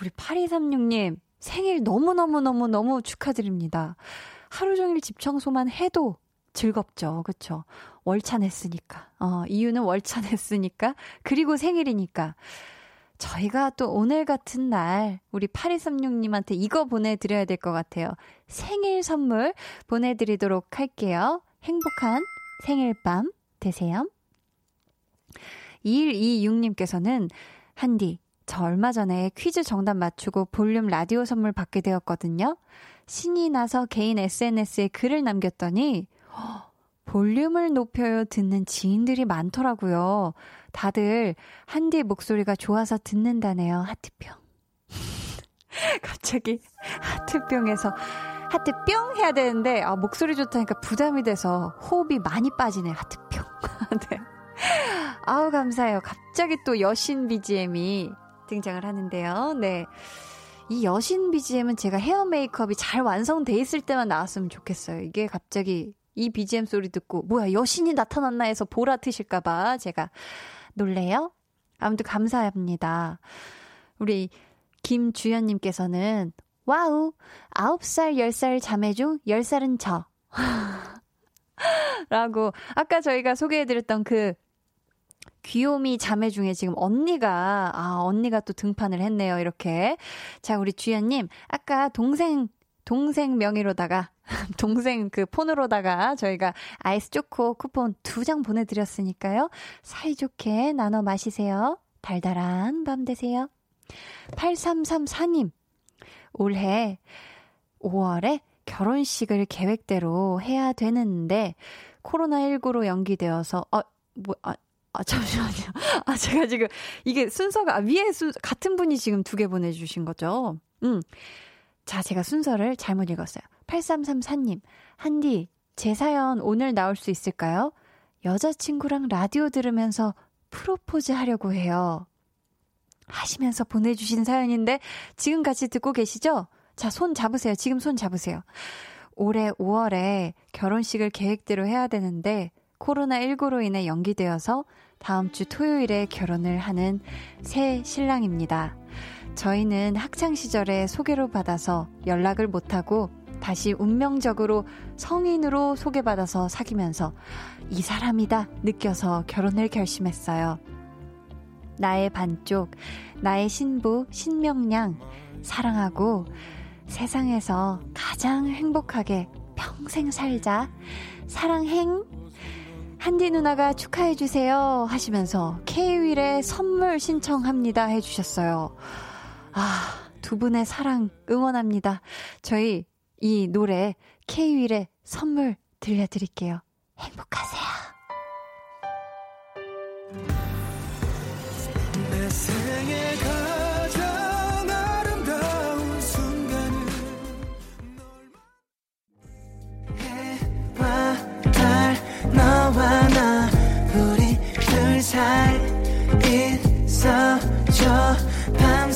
우리 8236님, 생일 너무너무너무너무 축하드립니다. 하루 종일 집 청소만 해도 즐겁죠. 그쵸? 월차 냈으니까. 어, 이유는 월차 냈으니까. 그리고 생일이니까. 저희가 또 오늘 같은 날, 우리 8236님한테 이거 보내드려야 될 것 같아요. 생일 선물 보내드리도록 할게요. 행복한 생일 밤 되세요. 2126님께서는, 한디, 저 얼마 전에 퀴즈 정답 맞추고 볼륨 라디오 선물 받게 되었거든요. 신이 나서 개인 SNS에 글을 남겼더니, 볼륨을 높여요 듣는 지인들이 많더라고요. 다들 한디 목소리가 좋아서 듣는다네요. 하트뿅. [LAUGHS] 갑자기 하트뿅에서 하트뿅 해야 되는데 아 목소리 좋다니까 부담이 돼서 호흡이 많이 빠지네. 하트뿅. [LAUGHS] 네. 아우 감사해요. 갑자기 또 여신 BGM이 등장을 하는데요. 네. 이 여신 BGM은 제가 헤어 메이크업이 잘 완성돼 있을 때만 나왔으면 좋겠어요. 이게 갑자기 이 BGM 소리 듣고 뭐야 여신이 나타났나 해서 보라 트실까봐 제가 놀래요. 아무튼 감사합니다. 우리 김주연님께서는 wow 9살 10살 자매 중 10살은 저 [LAUGHS] 라고 아까 저희가 소개해드렸던 그 귀요미 자매 중에 지금 언니가, 아, 언니가 또 등판을 했네요, 이렇게. 자, 우리 주연님, 아까 동생 동생 명의로다가 [LAUGHS] 동생 그 폰으로다가 저희가 아이스 초코 쿠폰 두 장 보내드렸으니까요. 사이좋게 나눠 마시세요. 달달한 밤 되세요. 8334님, 올해 5월에 결혼식을 계획대로 해야 되는데, 코로나19로 연기되어서, 어, 뭐, 아, 아, 잠시만요. [LAUGHS] 아, 제가 지금, 이게 순서가, 아, 위에 수, 같은 분이 지금 두 개 보내주신 거죠? 음. 자, 제가 순서를 잘못 읽었어요. 8334님, 한디, 제 사연 오늘 나올 수 있을까요? 여자친구랑 라디오 들으면서 프로포즈 하려고 해요. 하시면서 보내주신 사연인데, 지금 같이 듣고 계시죠? 자, 손 잡으세요. 지금 손 잡으세요. 올해 5월에 결혼식을 계획대로 해야 되는데, 코로나19로 인해 연기되어서 다음 주 토요일에 결혼을 하는 새 신랑입니다. 저희는 학창시절에 소개로 받아서 연락을 못하고 다시 운명적으로 성인으로 소개받아서 사귀면서 이 사람이다 느껴서 결혼을 결심했어요. 나의 반쪽, 나의 신부, 신명량, 사랑하고 세상에서 가장 행복하게 평생 살자. 사랑행. 한디 누나가 축하해주세요. 하시면서 K-윌의 선물 신청합니다. 해주셨어요. 아, 두 분의 사랑 응원합니다. 저희 이 노래 K-윌의 선물 들려드릴게요. 행복하세요. 내 생에 가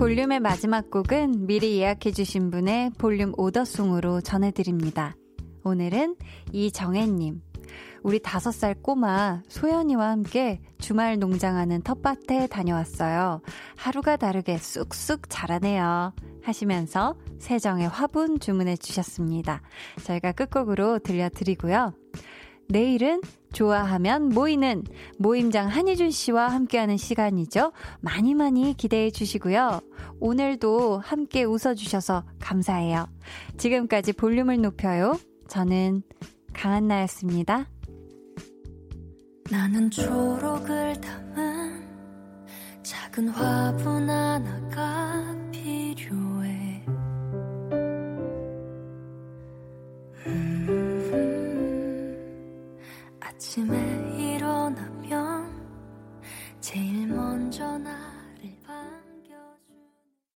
볼륨의 마지막 곡은 미리 예약해주신 분의 볼륨 오더송으로 전해드립니다. 오늘은 이정혜님. 우리 다섯 살 꼬마 소연이와 함께 주말 농장하는 텃밭에 다녀왔어요. 하루가 다르게 쑥쑥 자라네요. 하시면서 세정의 화분 주문해 주셨습니다. 저희가 끝곡으로 들려드리고요. 내일은 좋아하면 모이는 모임장 한희준 씨와 함께하는 시간이죠. 많이 많이 기대해 주시고요. 오늘도 함께 웃어주셔서 감사해요. 지금까지 볼륨을 높여요. 저는 강한나였습니다. 나는 초록을 담은 작은 화분 하나가 아침에 일어나면 제일 먼저 나